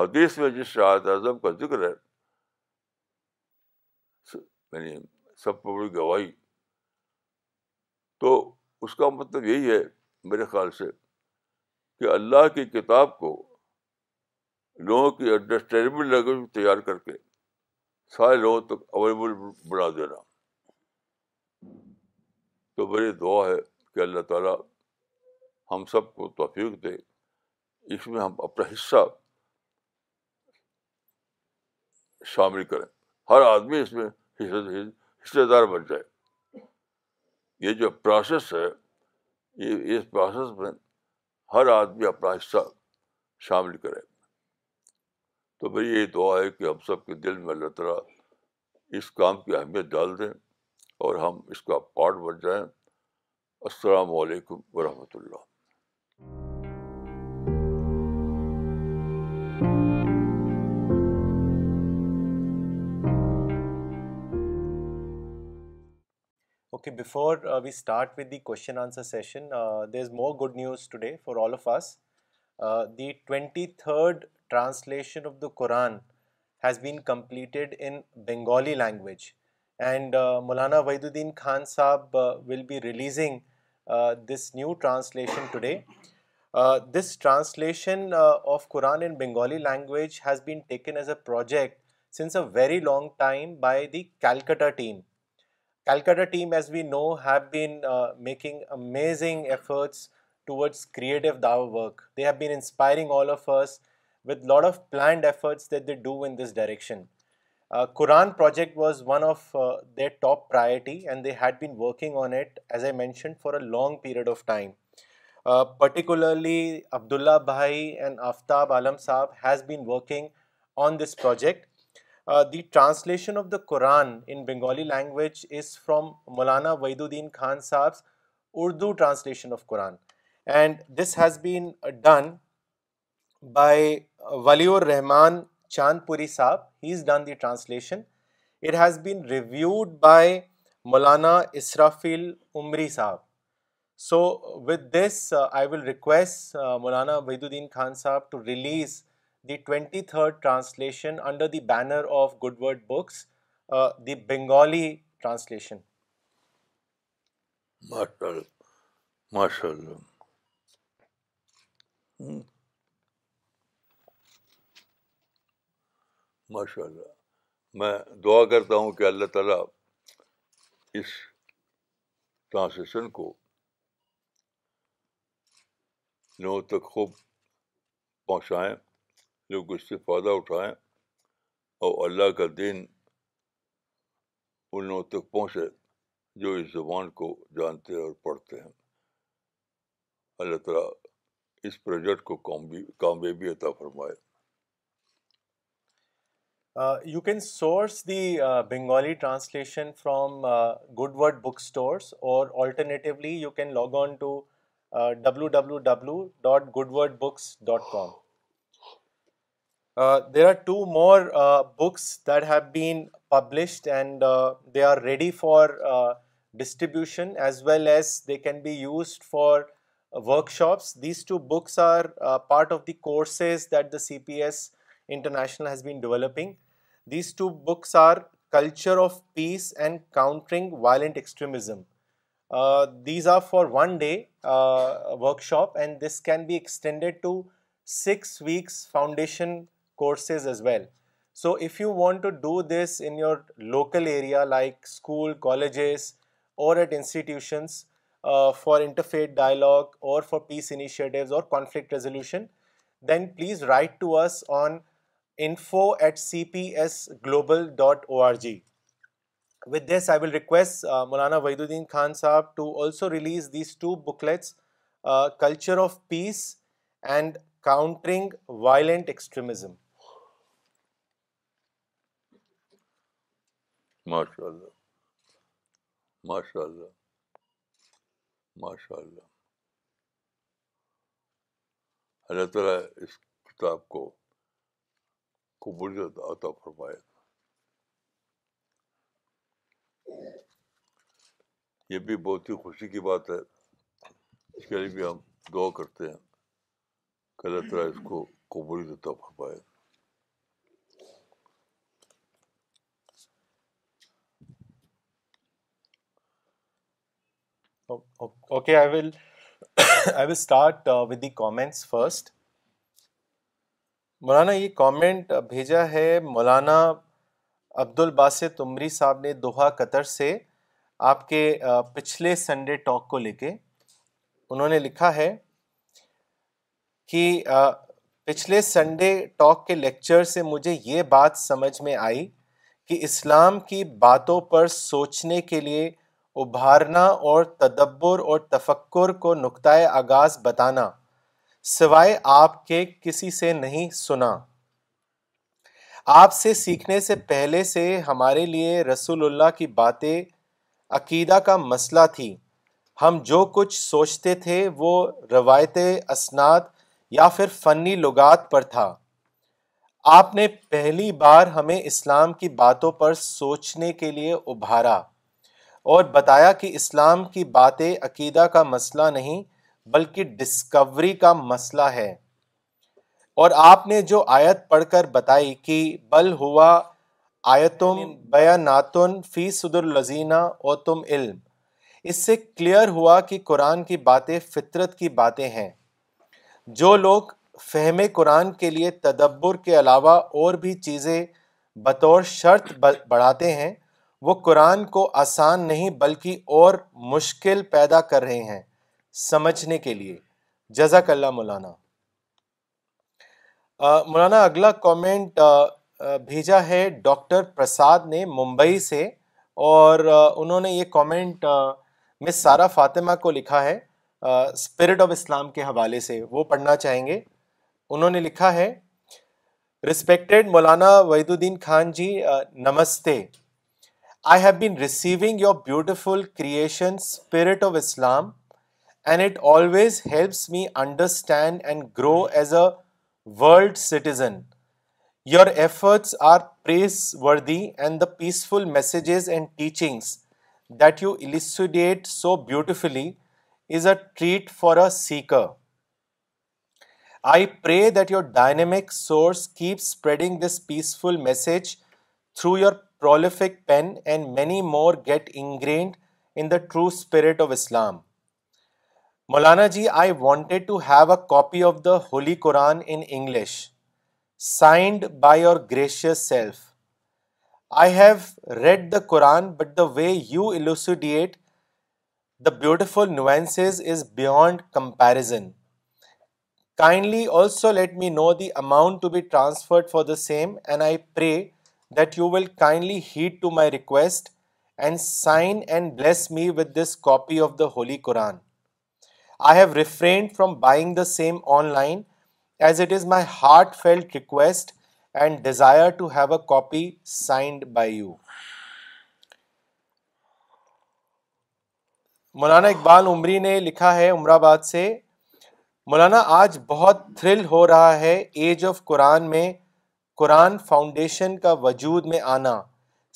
حدیث میں جس شاہد اعظم کا ذکر ہے یعنی سب پر بڑی گواہی تو اس کا مطلب یہی ہے میرے خیال سے کہ اللہ کی کتاب کو لوگوں کی انڈرسٹینڈیبل لینگویج تیار کر کے سارے لوگوں تک اویلیبل بنا دینا تو میری دعا ہے کہ اللہ تعالیٰ ہم سب کو توفیق دے اس میں ہم اپنا حصہ شامل کریں ہر آدمی اس میں حصے دار بن جائے یہ جو پروسیس ہے یہ اس پروسیس میں ہر آدمی اپنا حصہ شامل کرے تو میری یہ دعا ہے کہ ہم سب کے دل میں اللہ تعالیٰ اس کام کی اہمیت ڈال دیں اور ہم اس کا پارٹ بن جائیں السلام علیکم ورحمۃ اللہ okay before we start with the question answer session there is more good news today for all of us the twenty third translation of the Quran has been completed in Bengali language and Maulana Wahiduddin Khan sahab will be releasing this new translation today this translation of Quran in Bengali language has been taken as a project since a very long time by the Calcutta team Calcutta team as we know have been making amazing efforts efforts creative the other work they have been inspiring all of he with lot of planned efforts that they do in this direction Quran project was one of the top priority and they had been working on it as I mention for a long period of time particularly Abdullah bhai and Aftab Alam sahab has been working on this project the translation of the Quran in Bengali language is from Maulana Wahiduddin Khan صاحب Urdu translation of Quran and this has been done by Waliur Rahman Chandpuri Sahib he is done the translation it has been reviewed by Maulana Israfil Umri صاحب سو وت دس آئی ول request Maulana Wahiduddin Khan sahab to release the twenty third translation under the banner of Good Word Books the Bengali translation ماشاء ماشاء اللہ اللہ ماشاء اللہ میں دعا کرتا ہوں کہ اللہ تعالیٰ اس ٹرانسلیشن کو لوگوں تک خوب پہنچائیں لوگ اس سے فائدہ اٹھائیں اور اللہ کا دین ان لوگوں تک پہنچے جو اس زبان کو جانتے اور پڑھتے ہیں اللہ تعالیٰ اس پروجیکٹ کو کامیابی عطا فرمائے Uh, you can source the uh, Bengali translation from uh, Goodwood bookstores, or alternatively you can log on to www.goodwoodbooks.com. There are two more books that have been published, and they are ready for distribution, as well as they can be used for workshops. These two books are part of the courses that the CPS International has been developing. These two books are Culture of Peace and Countering Violent Extremism. Uh, these are for 1 day uh, workshop, and this can be extended to 6 weeks foundation courses as well. So if you want to do this in your local area like school, colleges or at institutions uh, for interfaith dialogue or for peace initiatives or conflict resolution, then please write to us on info at C P S global dot O R G this will request Maulana culture of peace and کا اللہ تر اس کتاب کو قبولیت عطا فرمائے گا یہ بھی بہت ہی خوشی کی بات ہے اس کے لیے بھی ہم دعا کرتے ہیں کہ اللہ تعالیٰ اس کو قبولیت عطا فرمائے گا okay I will I will start with the comments first Maulana یہ کامنٹ بھیجا ہے مولانا عبد الباسط عمری صاحب نے دوہا قطر سے آپ کے پچھلے سنڈے ٹاک کو لے کے انہوں نے لکھا ہے کہ پچھلے سنڈے ٹاک کے لیکچر سے مجھے یہ بات سمجھ میں آئی کہ اسلام کی باتوں پر سوچنے کے لیے ابھارنا اور تدبر اور تفکر کو نقطۂ آغاز بتانا سوائے آپ کے کسی سے نہیں سنا آپ سے سیکھنے سے پہلے سے ہمارے لیے رسول اللہ کی باتیں عقیدہ کا مسئلہ تھی ہم جو کچھ سوچتے تھے وہ روایت اسناد یا پھر فنی لغات پر تھا آپ نے پہلی بار ہمیں اسلام کی باتوں پر سوچنے کے لیے ابھارا اور بتایا کہ اسلام کی باتیں عقیدہ کا مسئلہ نہیں بلکہ ڈسکوری کا مسئلہ ہے اور آپ نے جو آیت پڑھ کر بتائی کہ بل ہوا آیتم بیاناتن فی صدر لذینہ اور تم علم اس سے کلیئر ہوا کہ قرآن کی باتیں فطرت کی باتیں ہیں جو لوگ فہم قرآن کے لیے تدبر کے علاوہ اور بھی چیزیں بطور شرط بڑھاتے ہیں وہ قرآن کو آسان نہیں بلکہ اور مشکل پیدا کر رہے ہیں سمجھنے کے لیے جزاک اللہ مولانا مولانا اگلا کومنٹ بھیجا ہے ڈاکٹر پرساد نے ممبئی سے اور انہوں نے یہ کومنٹ میں سارا فاطمہ کو لکھا ہے اسپرٹ آف اسلام کے حوالے سے وہ پڑھنا چاہیں گے انہوں نے لکھا ہے respected Maulana Wahiduddin Khan ji namaste I have been receiving your beautiful creation spirit of Islam and it always helps me understand and grow as a world citizen. Your efforts are praiseworthy, and the peaceful messages and teachings that you elucidate so beautifully is a treat for a seeker. I pray that your dynamic source keeps spreading this peaceful message through your prolific pen, and many more get ingrained in the true spirit of Islam. Maulana ji, I wanted to have a copy of the Holy Quran in English, signed by your gracious self. I have read the Quran, but the way you elucidate the beautiful nuances is beyond comparison. Kindly also let me know the amount to be transferred for the same, and I pray that you will kindly heed to my request and sign and bless me with this copy of the Holy Quran. I have refrained from buying the same online as it is my heartfelt request and desire to have a copy signed by you Maulana Iqbal Umri نے لکھا ہے عمر آباد سے مولانا آج بہت تھرل ہو رہا ہے ایج آف قرآن میں قرآن فاؤنڈیشن کا وجود میں آنا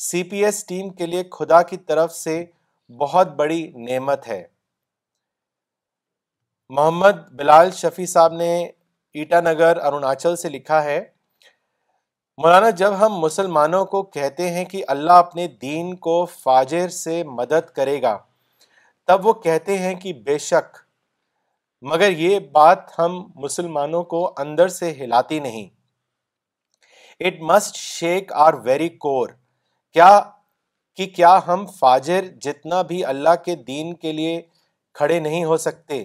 سی پی ایس ٹیم کے لیے خدا کی طرف سے بہت بڑی نعمت ہے محمد بلال شفیع صاحب نے ایٹا نگر اروناچل سے لکھا ہے مولانا جب ہم مسلمانوں کو کہتے ہیں کہ اللہ اپنے دین کو فاجر سے مدد کرے گا تب وہ کہتے ہیں کہ بے شک مگر یہ بات ہم مسلمانوں کو اندر سے ہلاتی نہیں it must shake our very core کیا کہ کیا ہم فاجر جتنا بھی اللہ کے دین کے لیے کھڑے نہیں ہو سکتے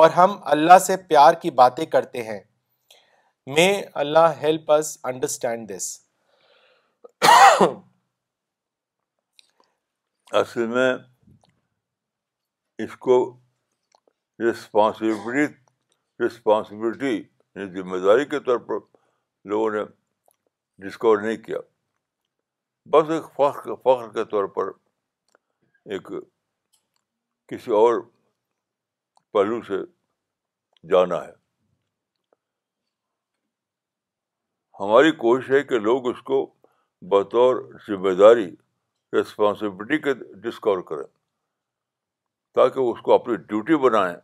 اور ہم اللہ سے پیار کی باتیں کرتے ہیں may Allah help us understand this اصل میں اس کو رسپانسبلٹی رسپانسبلٹی یعنی ذمہ داری کے طور پر لوگوں نے ڈسکور نہیں کیا بس ایک فخر فخر کے طور پر ایک کسی اور پہلو سے جانا ہے ہماری کوشش ہے کہ لوگ اس کو بطور ذمہ داری رسپانسبلٹی کے ڈسکور کریں تاکہ وہ اس کو اپنی ڈیوٹی بنائیں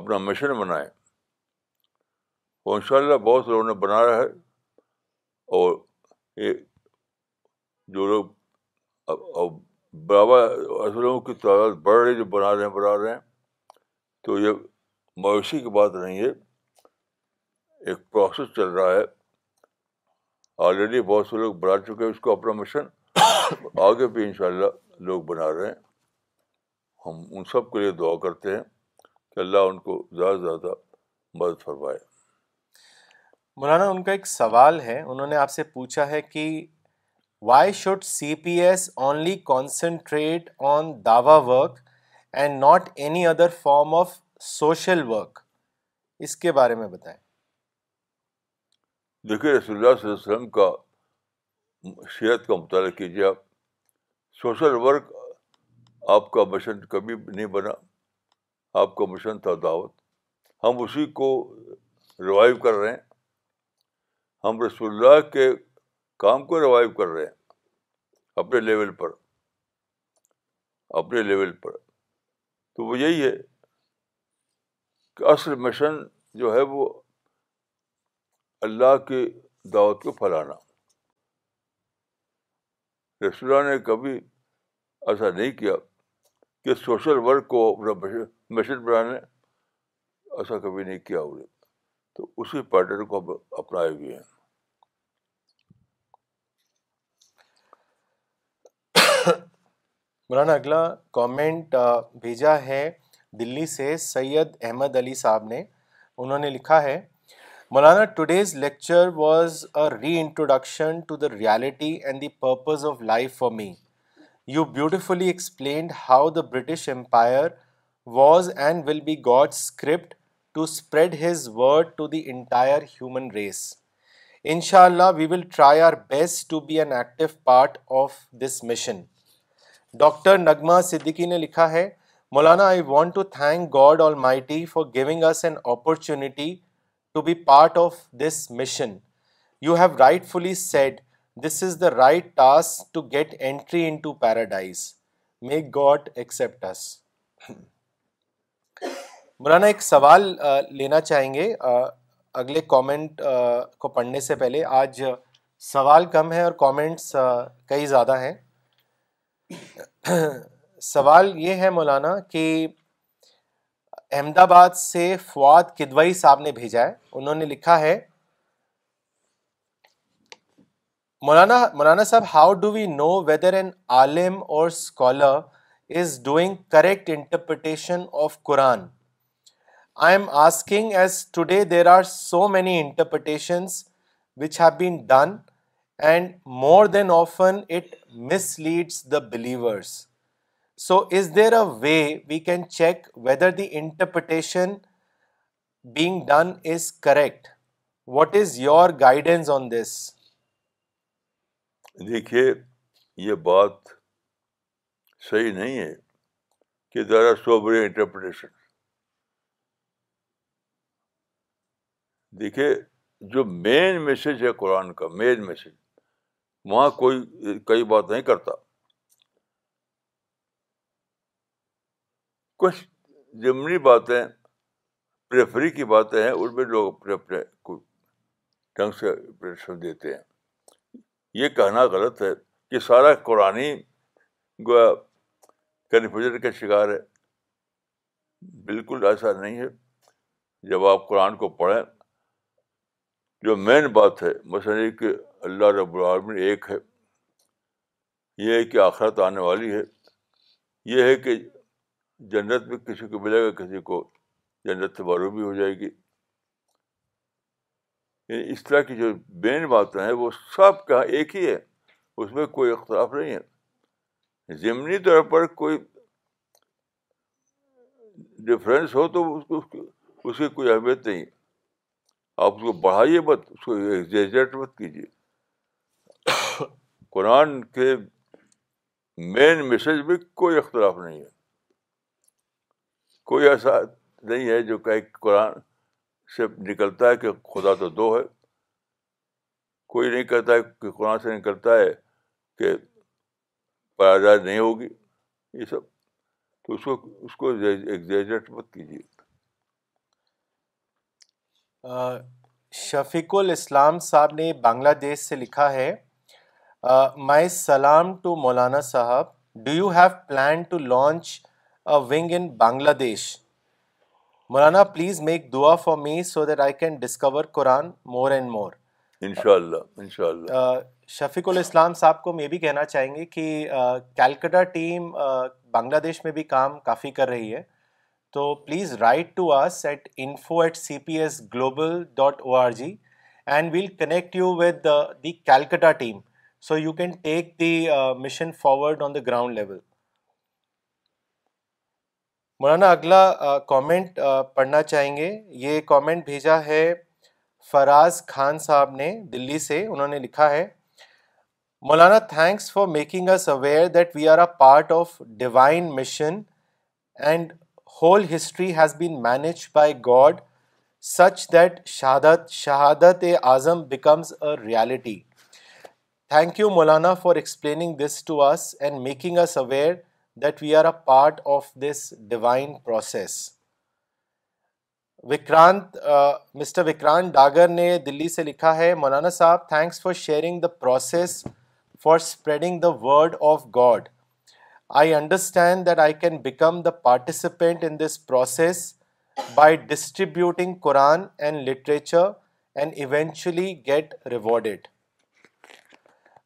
اپنا مشن بنائیں ان شاء اللہ بہت سے لوگوں نے بنا رہا ہے اور یہ جو لوگ ایسے لوگوں کی تعداد بڑھ رہی جو بنا رہے ہیں بنا رہے ہیں تو یہ مویشی کی بات نہیں ہے ایک پروسیس چل رہا ہے آلریڈی بہت سے لوگ بنا چکے ہیں اس کو اپنا مشن آگے بھی ان شاء اللہ لوگ بنا رہے ہیں ہم ان سب کے لیے دعا کرتے ہیں کہ اللہ ان کو زیادہ سے زیادہ مدد فرمائے مولانا ان کا ایک سوال ہے انہوں نے آپ سے پوچھا ہے کہ why should C P S only concentrate on Dawa work and not any other form of social work اس کے بارے میں بتائیں دیکھیے رسول اللہ صلی اللہ علیہ وسلم کا صحت کا مطالعہ کیجیے آپ سوشل ورک آپ کا مشن کبھی نہیں بنا آپ کا مشن تھا دعوت ہم اسی کو ریوائو کر رہے ہیں ہم رسول اللہ کے کام کو ریوائو کر رہے ہیں اپنے لیول پر اپنے لیول پر تو وہ یہی ہے کہ اصل مشن جو ہے وہ اللہ کی دعوت کو پھیلانا رسول نے کبھی ایسا نہیں کیا کہ سوشل ورک کو اپنا مشن بنانے ایسا کبھی نہیں کیا انہیں تو اسی پیٹرن کو اپنائے ہوئے ہیں مولانا اگلا کامنٹ بھیجا ہے دلی سے سید احمد علی صاحب نے انہوں نے لکھا ہے Maulana today's lecture was a reintroduction to the reality and the purpose of life for me you beautifully explained how the British empire was and will be God script to spread his word to the entire human race ان شاء اللہ we will try our best to be an active part of this mission doctor Nigma Siddiqui نے لکھا ہے Maulana I want to thank God almighty for giving us an opportunity to be part of this mission you have rightfully said this is the right task to get entry into paradise make God accept us Maulana ایک سوال لینا چاہیں گے اگلے کامنٹ کو پڑھنے سے پہلے آج سوال کم ہے اور کامنٹس کئی زیادہ ہیں سوال یہ ہے مولانا کہ احمد آباد سے فواد کدوئی صاحب نے بھیجا ہے انہوں نے لکھا ہے Maulana Maulana sahab how do we know whether an Alam or scholar is doing correct interpretation of Quran I am asking as today there are so many interpretations which have been done and more than often it misleads the believers so is there a way we can check whether the interpretation being done is correct what is your guidance on this دیکھیے یہ بات صحیح نہیں ہے کہ دیر آر سو بری انٹرپریٹیشن دیکھیے جو مین میسج ہے قرآن کا مین میسج وہاں کوئی کئی بات نہیں کرتا کچھ ضمنی باتیں پریفری کی باتیں ہیں ان میں لوگ اپنے اپنے ڈھنگ سے پریشن دیتے ہیں یہ کہنا غلط ہے کہ سارا قرآن کنفیوژن کا شکار ہے بالکل ایسا نہیں ہے جب آپ قرآن کو پڑھیں جو مین بات ہے مثلاً ایک اللہ رب العالمین ایک ہے یہ ہے کہ آخرت آنے والی ہے یہ ہے کہ جنت میں کسی کو ملے گا کسی کو جنت سے بھی ہو جائے گی اس طرح کی جو بین باتیں ہیں وہ سب کا ایک ہی ہے اس میں کوئی اختلاف نہیں ہے ضمنی طور پر کوئی ڈفرینس ہو تو اس کی کوئی اہمیت نہیں آپ اس کو بڑھائیے مت اس کو ایگزیجریٹ مت کیجیے قرآن کے مین میسج میں کوئی اختلاف نہیں ہے کوئی ایسا نہیں ہے جو کہ قرآن سے نکلتا ہے کہ خدا تو دو ہے کوئی نہیں کہتا ہے کہ قرآن سے نکلتا ہے کہ پیدا نہیں ہوگی یہ سب تو اس کو اس کو مت کیجیے شفیق الاسلام صاحب نے بنگلہ دیش سے لکھا ہے مائی سلام to Maulana sahab do you have plan to launch wing in Bangladesh Maulana please make دعا for me so that I can discover Quran more and more ان شاء اللہ ان شاء اللہ شفیق الاسلام صاحب کو میں یہ بھی کہنا چاہیں گے کہ کیلکٹا ٹیم بنگلہ دیش میں بھی کام کافی کر رہی ہے تو please write to us at info at C P S global dot O R G and we'll connect you with the Calcutta team so you can take the mission forward on the ground level Maulana اگلا کامنٹ uh, uh, پڑھنا چاہیں گے یہ کامنٹ بھیجا ہے فراز خان صاحب نے دلی سے انہوں نے لکھا ہے Maulana thanks for making us aware that we are a part of divine mission and whole history has been managed by God such that شہادت شہادت اعظم becomes a reality thank you Maulana for explaining this to us and making us aware that we are a part of this divine process Vikrant mister Vikrant Dagar نے دلی سے لکھا ہے Maulana sahib thanks for sharing the process for spreading the word of God I understand that I can become the participant in this process by distributing Quran and literature and eventually get rewarded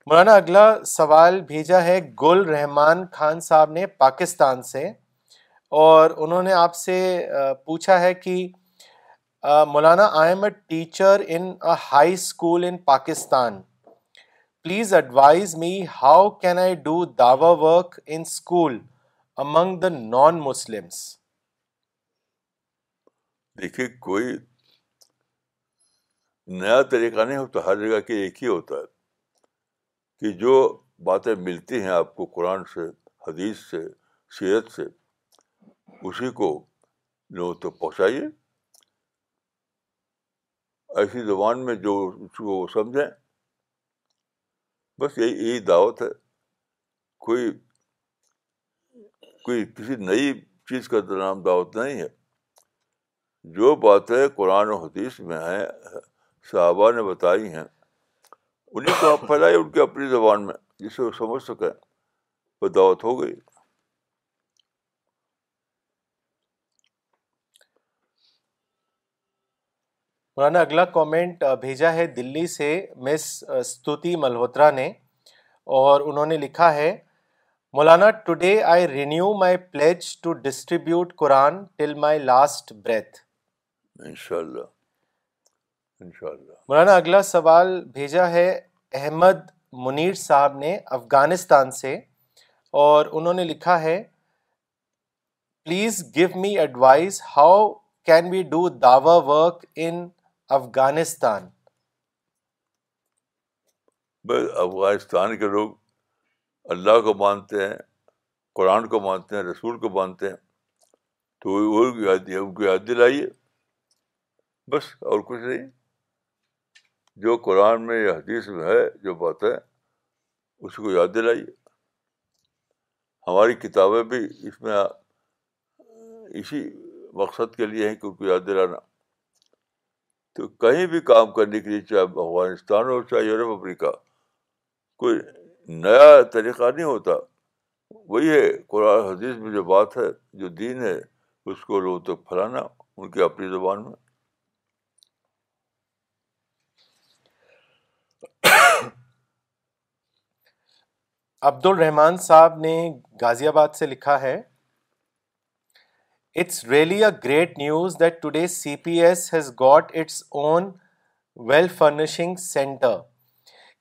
Maulana اگلا سوال بھیجا ہے گل رحمان خان صاحب نے پاکستان سے اور انہوں نے آپ سے پوچھا ہے کہ Maulana I am a teacher in high school in Pakistan please advise me how can I do Dawa work in school among the non Muslims دیکھیے کوئی نیا طریقہ نہیں ہو تو ہر جگہ کے ایک ہی ہوتا ہے کہ جو باتیں ملتی ہیں آپ کو قرآن سے حدیث سے سیرت سے اسی کو لوگوں تک پہنچائیے ایسی زبان میں جو اس کو وہ سمجھیں بس یہی یہی دعوت ہے کوئی کوئی کسی نئی چیز کا نام دعوت نہیں ہے جو باتیں قرآن و حدیث میں ہیں صحابہ نے بتائی ہیں انہیں تو آپ پھیلائے ان کی اپنی زبان میں جسے وہ سمجھ سکیں وہ دعوت ہو گئی مولانا اگلا کامنٹ بھیجا ہے دلی سے مس ستوتی ملہوترا نے اور انہوں نے لکھا ہے Maulana today I renew my pledge to distribute Quran till my last breath ان شاء اللہ انشاءاللہ مولانا اگلا سوال بھیجا ہے احمد منیر صاحب نے افغانستان سے اور انہوں نے لکھا ہے please give me advise how can we do Dawa work in Afghanistan بھائی افغانستان کے لوگ اللہ کو مانتے ہیں قرآن کو مانتے ہیں رسول کو مانتے ہیں تو وہ یاد دلائیے بس اور کچھ نہیں جو قرآن میں یا حدیث میں ہے جو باتیں اس کو یاد دلائیے ہماری کتابیں بھی اس میں اسی مقصد کے لیے ہیں کہ ان کو یاد دلانا تو کہیں بھی کام کرنے کے لیے چاہے افغانستان ہو چاہے یورپ افریقہ کوئی نیا طریقہ نہیں ہوتا وہی ہے قرآن حدیث میں جو بات ہے جو دین ہے اس کو لوگوں تک پھیلانا ان کی اپنی زبان میں عبد الرحمان صاحب نے غازی آباد سے لکھا ہے it's really a great news that today C P S has got its own well centre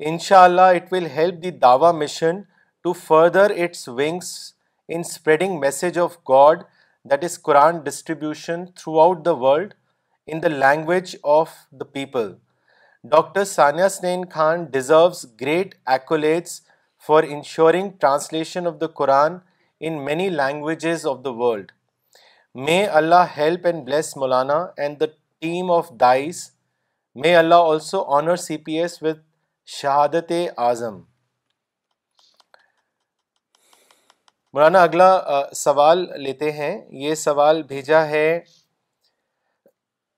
ان شاء اللہ it will help the Dawa mission to further its wings in spreading message of God that is Quran distribution throughout the world in the language of the people doctor Saniyasnain Khan deserves great accolades for ensuring translation of the Quran in many languages of the world may Allah help and bless Maulana and the team of this may Allah also honour C P S with شہادت اعظم مولانا اگلا سوال لیتے ہیں یہ سوال بھیجا ہے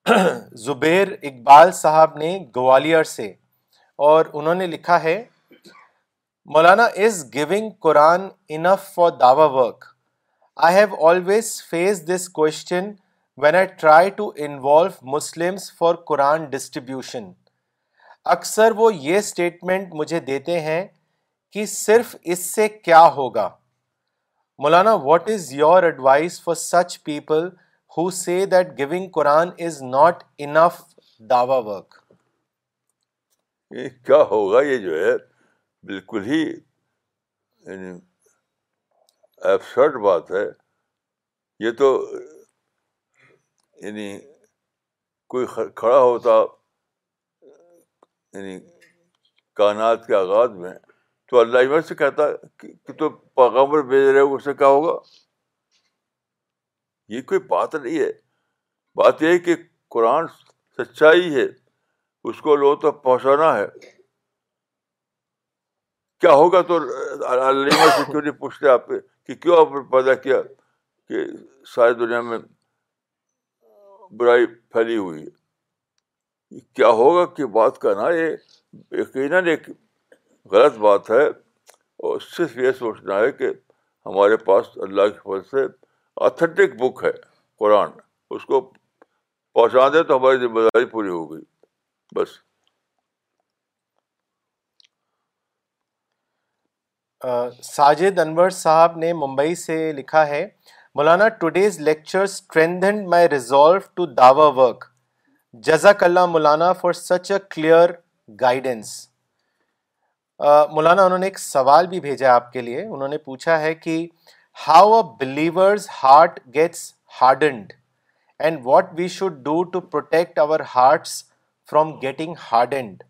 زبیر اقبال صاحب نے گوالیئر سے اور انہوں نے لکھا ہے Maulana is going Quran enough for Dawa work I have always face this question when I try to involve for Quran distribution اکثر وہ یہ اسٹیٹمنٹ مجھے دیتے ہیں کہ صرف اس سے کیا ہوگا Maulana what is your advise for such people who see that giving Quran is not enough Dawa work کیا ہوگا یہ جو ہے بالکل ہی یعنی ایبسرڈ بات ہے یہ تو یعنی کوئی کھڑا ہوتا یعنی کائنات کے آغاز میں تو اللہ امن سے کہتا کہ تو پیغمبر بھیج رہے ہو اس سے کیا ہوگا یہ کوئی بات نہیں ہے بات یہ ہے کہ قرآن سچائی ہے اس کو لوگوں تک پہنچانا ہے کیا ہوگا تو علیم سے کیوں نہیں پوچھتے آپ پہ کہ کیوں آپ نے پیدا کیا کہ ساری دنیا میں برائی پھیلی ہوئی ہے کیا ہوگا کہ بات کرنا یہ یقیناً ایک غلط بات ہے اور صرف یہ سوچنا ہے کہ ہمارے پاس اللہ کی فضل سے آتھینٹک بک ہے قرآن اس کو پہنچا دیں تو ہماری ذمہ داری پوری ہو گئی بس ساجد انور صاحب نے ممبئی سے لکھا ہے Maulana today's lecture strengthened my resolve to Dawa work جزاک اللہ Maulana for such a clear guidance Maulana انہوں نے ایک سوال بھی بھیجا آپ کے لیے انہوں نے پوچھا ہے کہ how a believer's heart gets hardened and what we should do to protect our hearts from getting hardened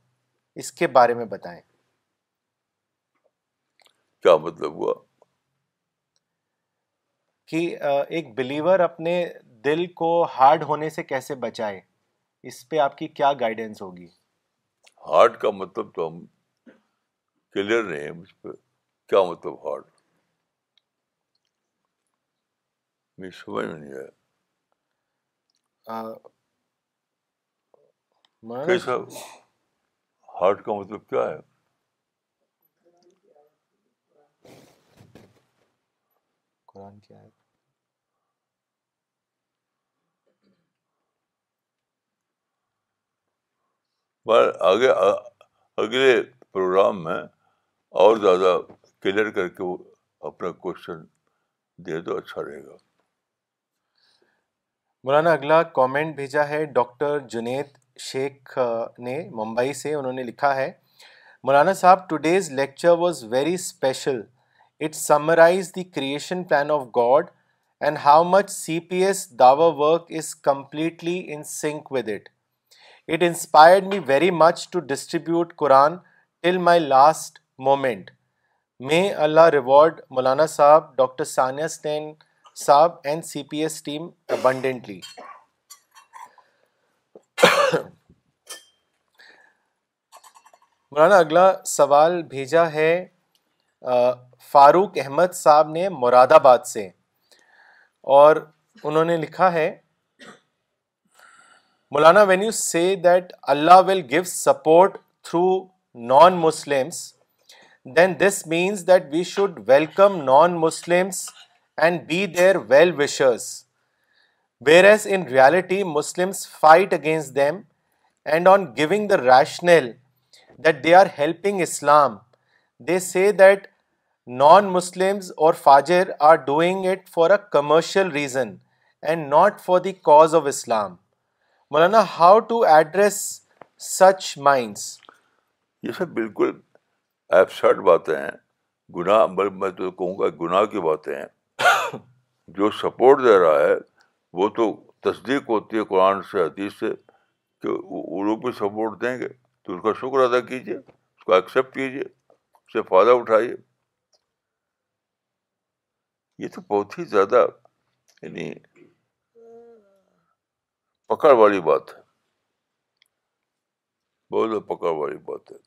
اس کے بارے میں بتائیں کیا مطلب ہوا کہ ایک بلیور اپنے دل کو ہارڈ ہونے سے کیسے بچائے اس پہ آپ کی کیا گائیڈنس ہوگی ہارڈ کا مطلب تو ہم کلیئر نہیں مجھ پہ کیا مطلب ہارڈ سمجھ میں نہیں آیا ہارڈ کا مطلب کیا ہے قرآن کی آیت پر آگے اگلے پروگرام میں اور زیادہ کلیئر کر کے وہ اپنا کوشچن دے دو اچھا رہے گا مولانا اگلا کامنٹ بھیجا ہے ڈاکٹر جنید شیخ نے ممبئی سے انہوں نے لکھا ہے Maulana sahab today's lecture was very special it summarise the creation plan of God and how much C P S Dawa work is completely in sync with it it inspired me very much to distribute Quran till my last moment may Allah reward Maulana sahab doctor Saniyasnain sahab and C P S team abundantly Maulana اگلا سوال بھیجا ہے فاروق احمد صاحب نے مراد آباد سے اور انہوں نے لکھا ہے Maulana when you see that Allah will give support through non Muslims then this means that we should welcome non Muslims and be their well wishers reality Muslims fight against them and on giving the rational that they are helping Islam they see that non Muslims اور فاجر are doing it for a commercial reason and not for the cause of Islam Maulana how to address such minds یہ سب بالکل ایبسرڈ باتیں ہیں گناہ میں تو کہوں گا گناہ کی باتیں ہیں جو سپورٹ دے رہا ہے وہ تو تصدیق ہوتی ہے قرآن سے حدیث سے کہ وہ لوگ بھی سپورٹ دیں گے تو اس کا شکر ادا کیجیے اس کو ایکسیپٹ کیجیے اس سے فائدہ اٹھائیے یہ تو بہت ہی زیادہ یعنی پکڑ والی بات ہے بہت پکڑ والی بات ہے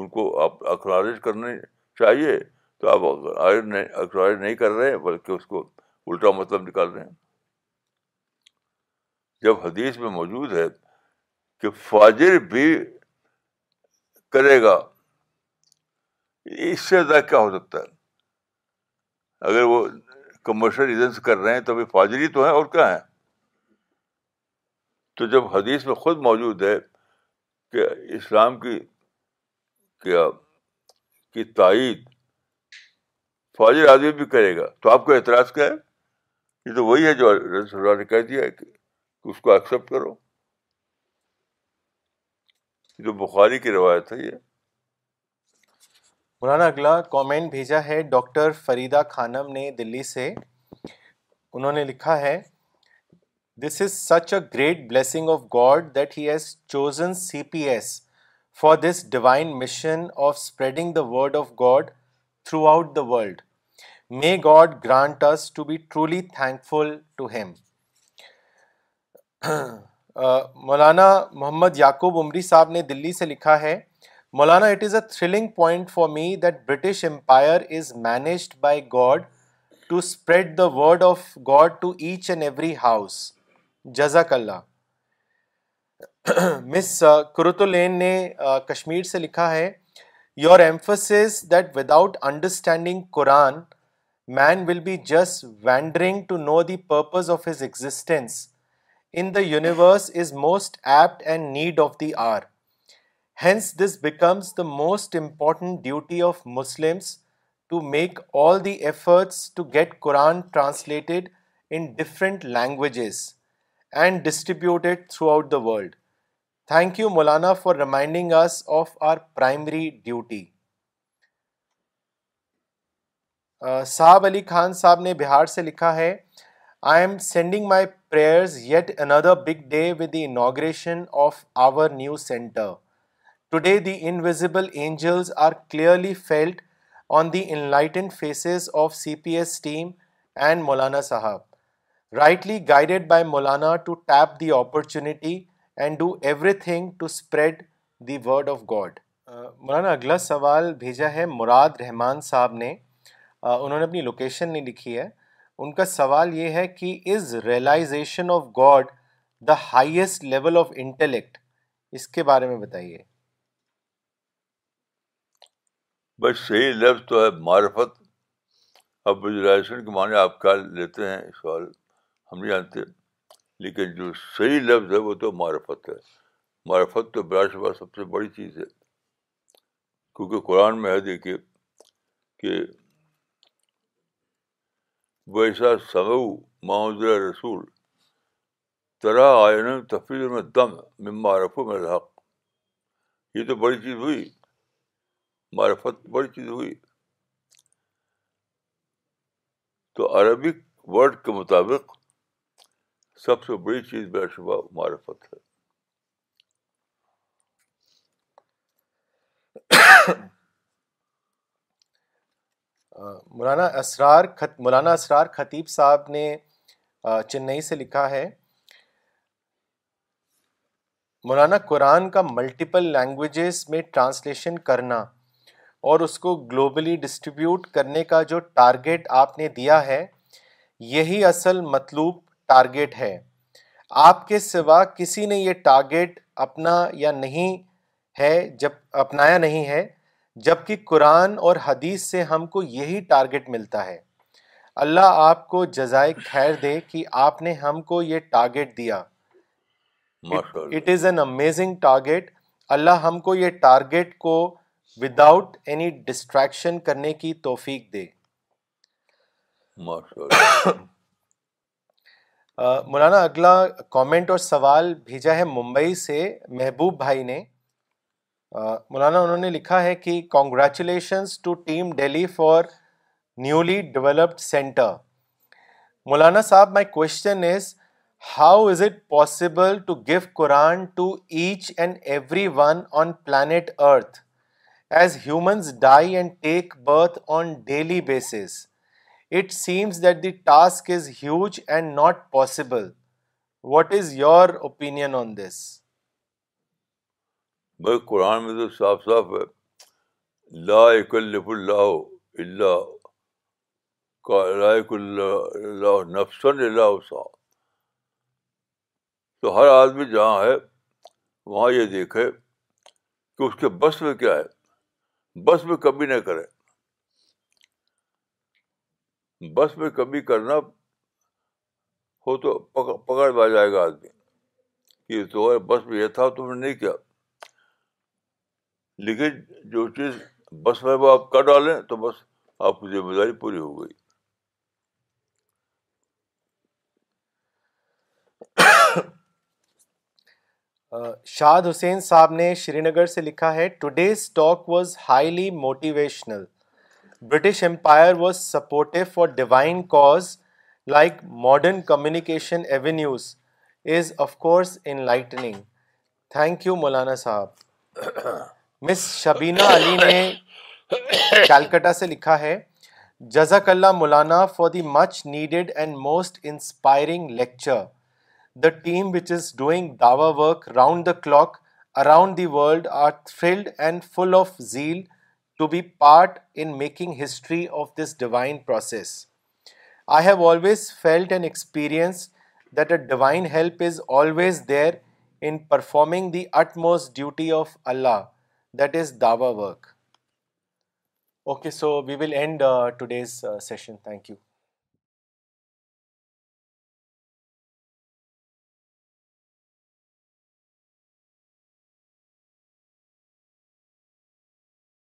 ان کو آپ اخراج کرنے چاہیے تو آپ اخراج نہیں کر رہے بلکہ اس کو الٹا مطلب نکال رہے ہیں جب حدیث میں موجود ہے کہ فاجر بھی کرے گا اس سے زیادہ کیا ہو سکتا ہے اگر وہ کمرشل ریزنس کر رہے ہیں تو یہ فاضری تو ہیں اور کیا ہیں تو جب حدیث میں خود موجود ہے کہ اسلام کی کیا کی تائید فاجر آدمی بھی کرے گا تو آپ کو اعتراض کیا ہے یہ تو وہی ہے جو رسول اللہ نے کہہ دیا ہے کہ اس کو ایکسیپٹ کرو یہ تو بخاری کی روایت ہے یہ مولانا اگلا کامنٹ بھیجا ہے ڈاکٹر فریدہ خانم نے دلی سے انہوں نے لکھا ہے this is such a great blessing of God that he has chosen C P S for this divine mission of spreading the word of God throughout the world may God grant us to be truly thankful to him Maulana Muhammad Yaqub عمری صاحب نے دلی سے لکھا ہے Maulana it is a thrilling point for me that British empire is managed by God to spread the word of God to each and every house جزاک اللہ مس کرت الین نے کشمیر سے لکھا ہے your emphasis that without understanding Quran man will be just wandering to know the purpose of his existence in the universe is most apt and need of the hour hence this becomes the most important duty of Muslims to make all the efforts to get Quran translated in languages and distributed throughout the world thank you Maulana for reminding of our primary duty sahab Ali Khan sahab نے بہار سے لکھا ہے I am sending my prayers at another big day with the inauguration of our new centre today the invisible angels are clearly felt on the enlightening faces of C P S team and Maulana sahab rightly guided by Maulana to tap the opportunity and do everything to spread the word of God Maulana اگلا سوال بھیجا ہے مراد رحمان صاحب نے انہوں نے اپنی لوکیشن نہیں لکھی ہے ان کا سوال یہ ہے کہ is realisation of God the highest level of intellect اس کے بارے میں بتائیے بس صحیح لفظ تو ہے معرفت اب رائشن کے معنی آپ کیا لیتے ہیں سوال ہم نہیں جانتے لیکن جو صحیح لفظ ہے وہ تو معرفت ہے معرفت تو برا شبہ سب سے بڑی چیز ہے کیونکہ قرآن میں ہے دیکھیے کہ ویسا صو معذر رسول ترا آئین تفریح میں دم میں معرف میں حق یہ تو بڑی چیز ہوئی معرفت بڑی چیز ہوئی تو عربک ورڈ کے مطابق سب سے بڑی چیز بے شبہ معرفت ہے مولانا اسرار مولانا اسرار خطیب صاحب نے چنئی سے لکھا ہے مولانا قرآن کا ملٹیپل لینگویجز میں ٹرانسلیشن کرنا اور اس کو گلوبلی ڈسٹریبیوٹ کرنے کا جو ٹارگیٹ آپ نے دیا ہے یہی اصل مطلوب ٹارگیٹ ہے آپ کے سوا کسی نے یہ ٹارگیٹ اپنا یا نہیں ہے جب اپنایا نہیں ہے جب کہ قرآن اور حدیث سے ہم کو یہی ٹارگیٹ ملتا ہے اللہ آپ کو جزائے خیر دے کہ آپ نے ہم کو یہ ٹارگیٹ دیا it is an amazing target اللہ ہم کو یہ ٹارگیٹ کو وداؤٹ اینی ڈسٹریکشن کرنے کی توفیق دے مولانا اگلا کامنٹ اور سوال بھیجا ہے ممبئی سے محبوب بھائی نے مولانا انہوں نے لکھا ہے کہ congratulations to team Delhi for newly developed centre Maulana sahab my question is how is it possible to give Quran to each and every one on planet earth as humans die and take birth on daily basis it seems that the task is huge and not possible what is your opinion on this بھائی قرآن میں تو صاف صاف ہے لا اکلف اللہ اللہ اللہ اللہ نفسن سا تو ہر آدمی جہاں ہے وہاں یہ دیکھے کہ اس کے بس میں کیا ہے بس میں کمی نہ کرے بس میں کمی کرنا ہو تو پکڑ میں آ جائے گا آدمی کہ تو بس میں یہ تھا تم نے نہیں کیا لیکن جو چیز بس میں وہ آپ کر ڈالیں تو بس آپ کی ذمہ داری پوری ہو گئی شاد حسین صاحب نے شری نگر سے لکھا ہے today's talk was highly motivational British empire was supportive for divine cause like modern communication avenues is of course enlightening thank you Maulana Sahab miss Shabina علی نے کیلکٹا سے لکھا ہے جزاک اللہ Maulana for the much needed and most inspiring lecture The team which is doing dawah work round the clock around the world are thrilled and full of zeal to be part in making history of this divine process. I have always felt and experienced that a divine help is always there in performing the utmost duty of Allah, that is dawah work. Okay, so we will end uh, today's uh, session. Thank you.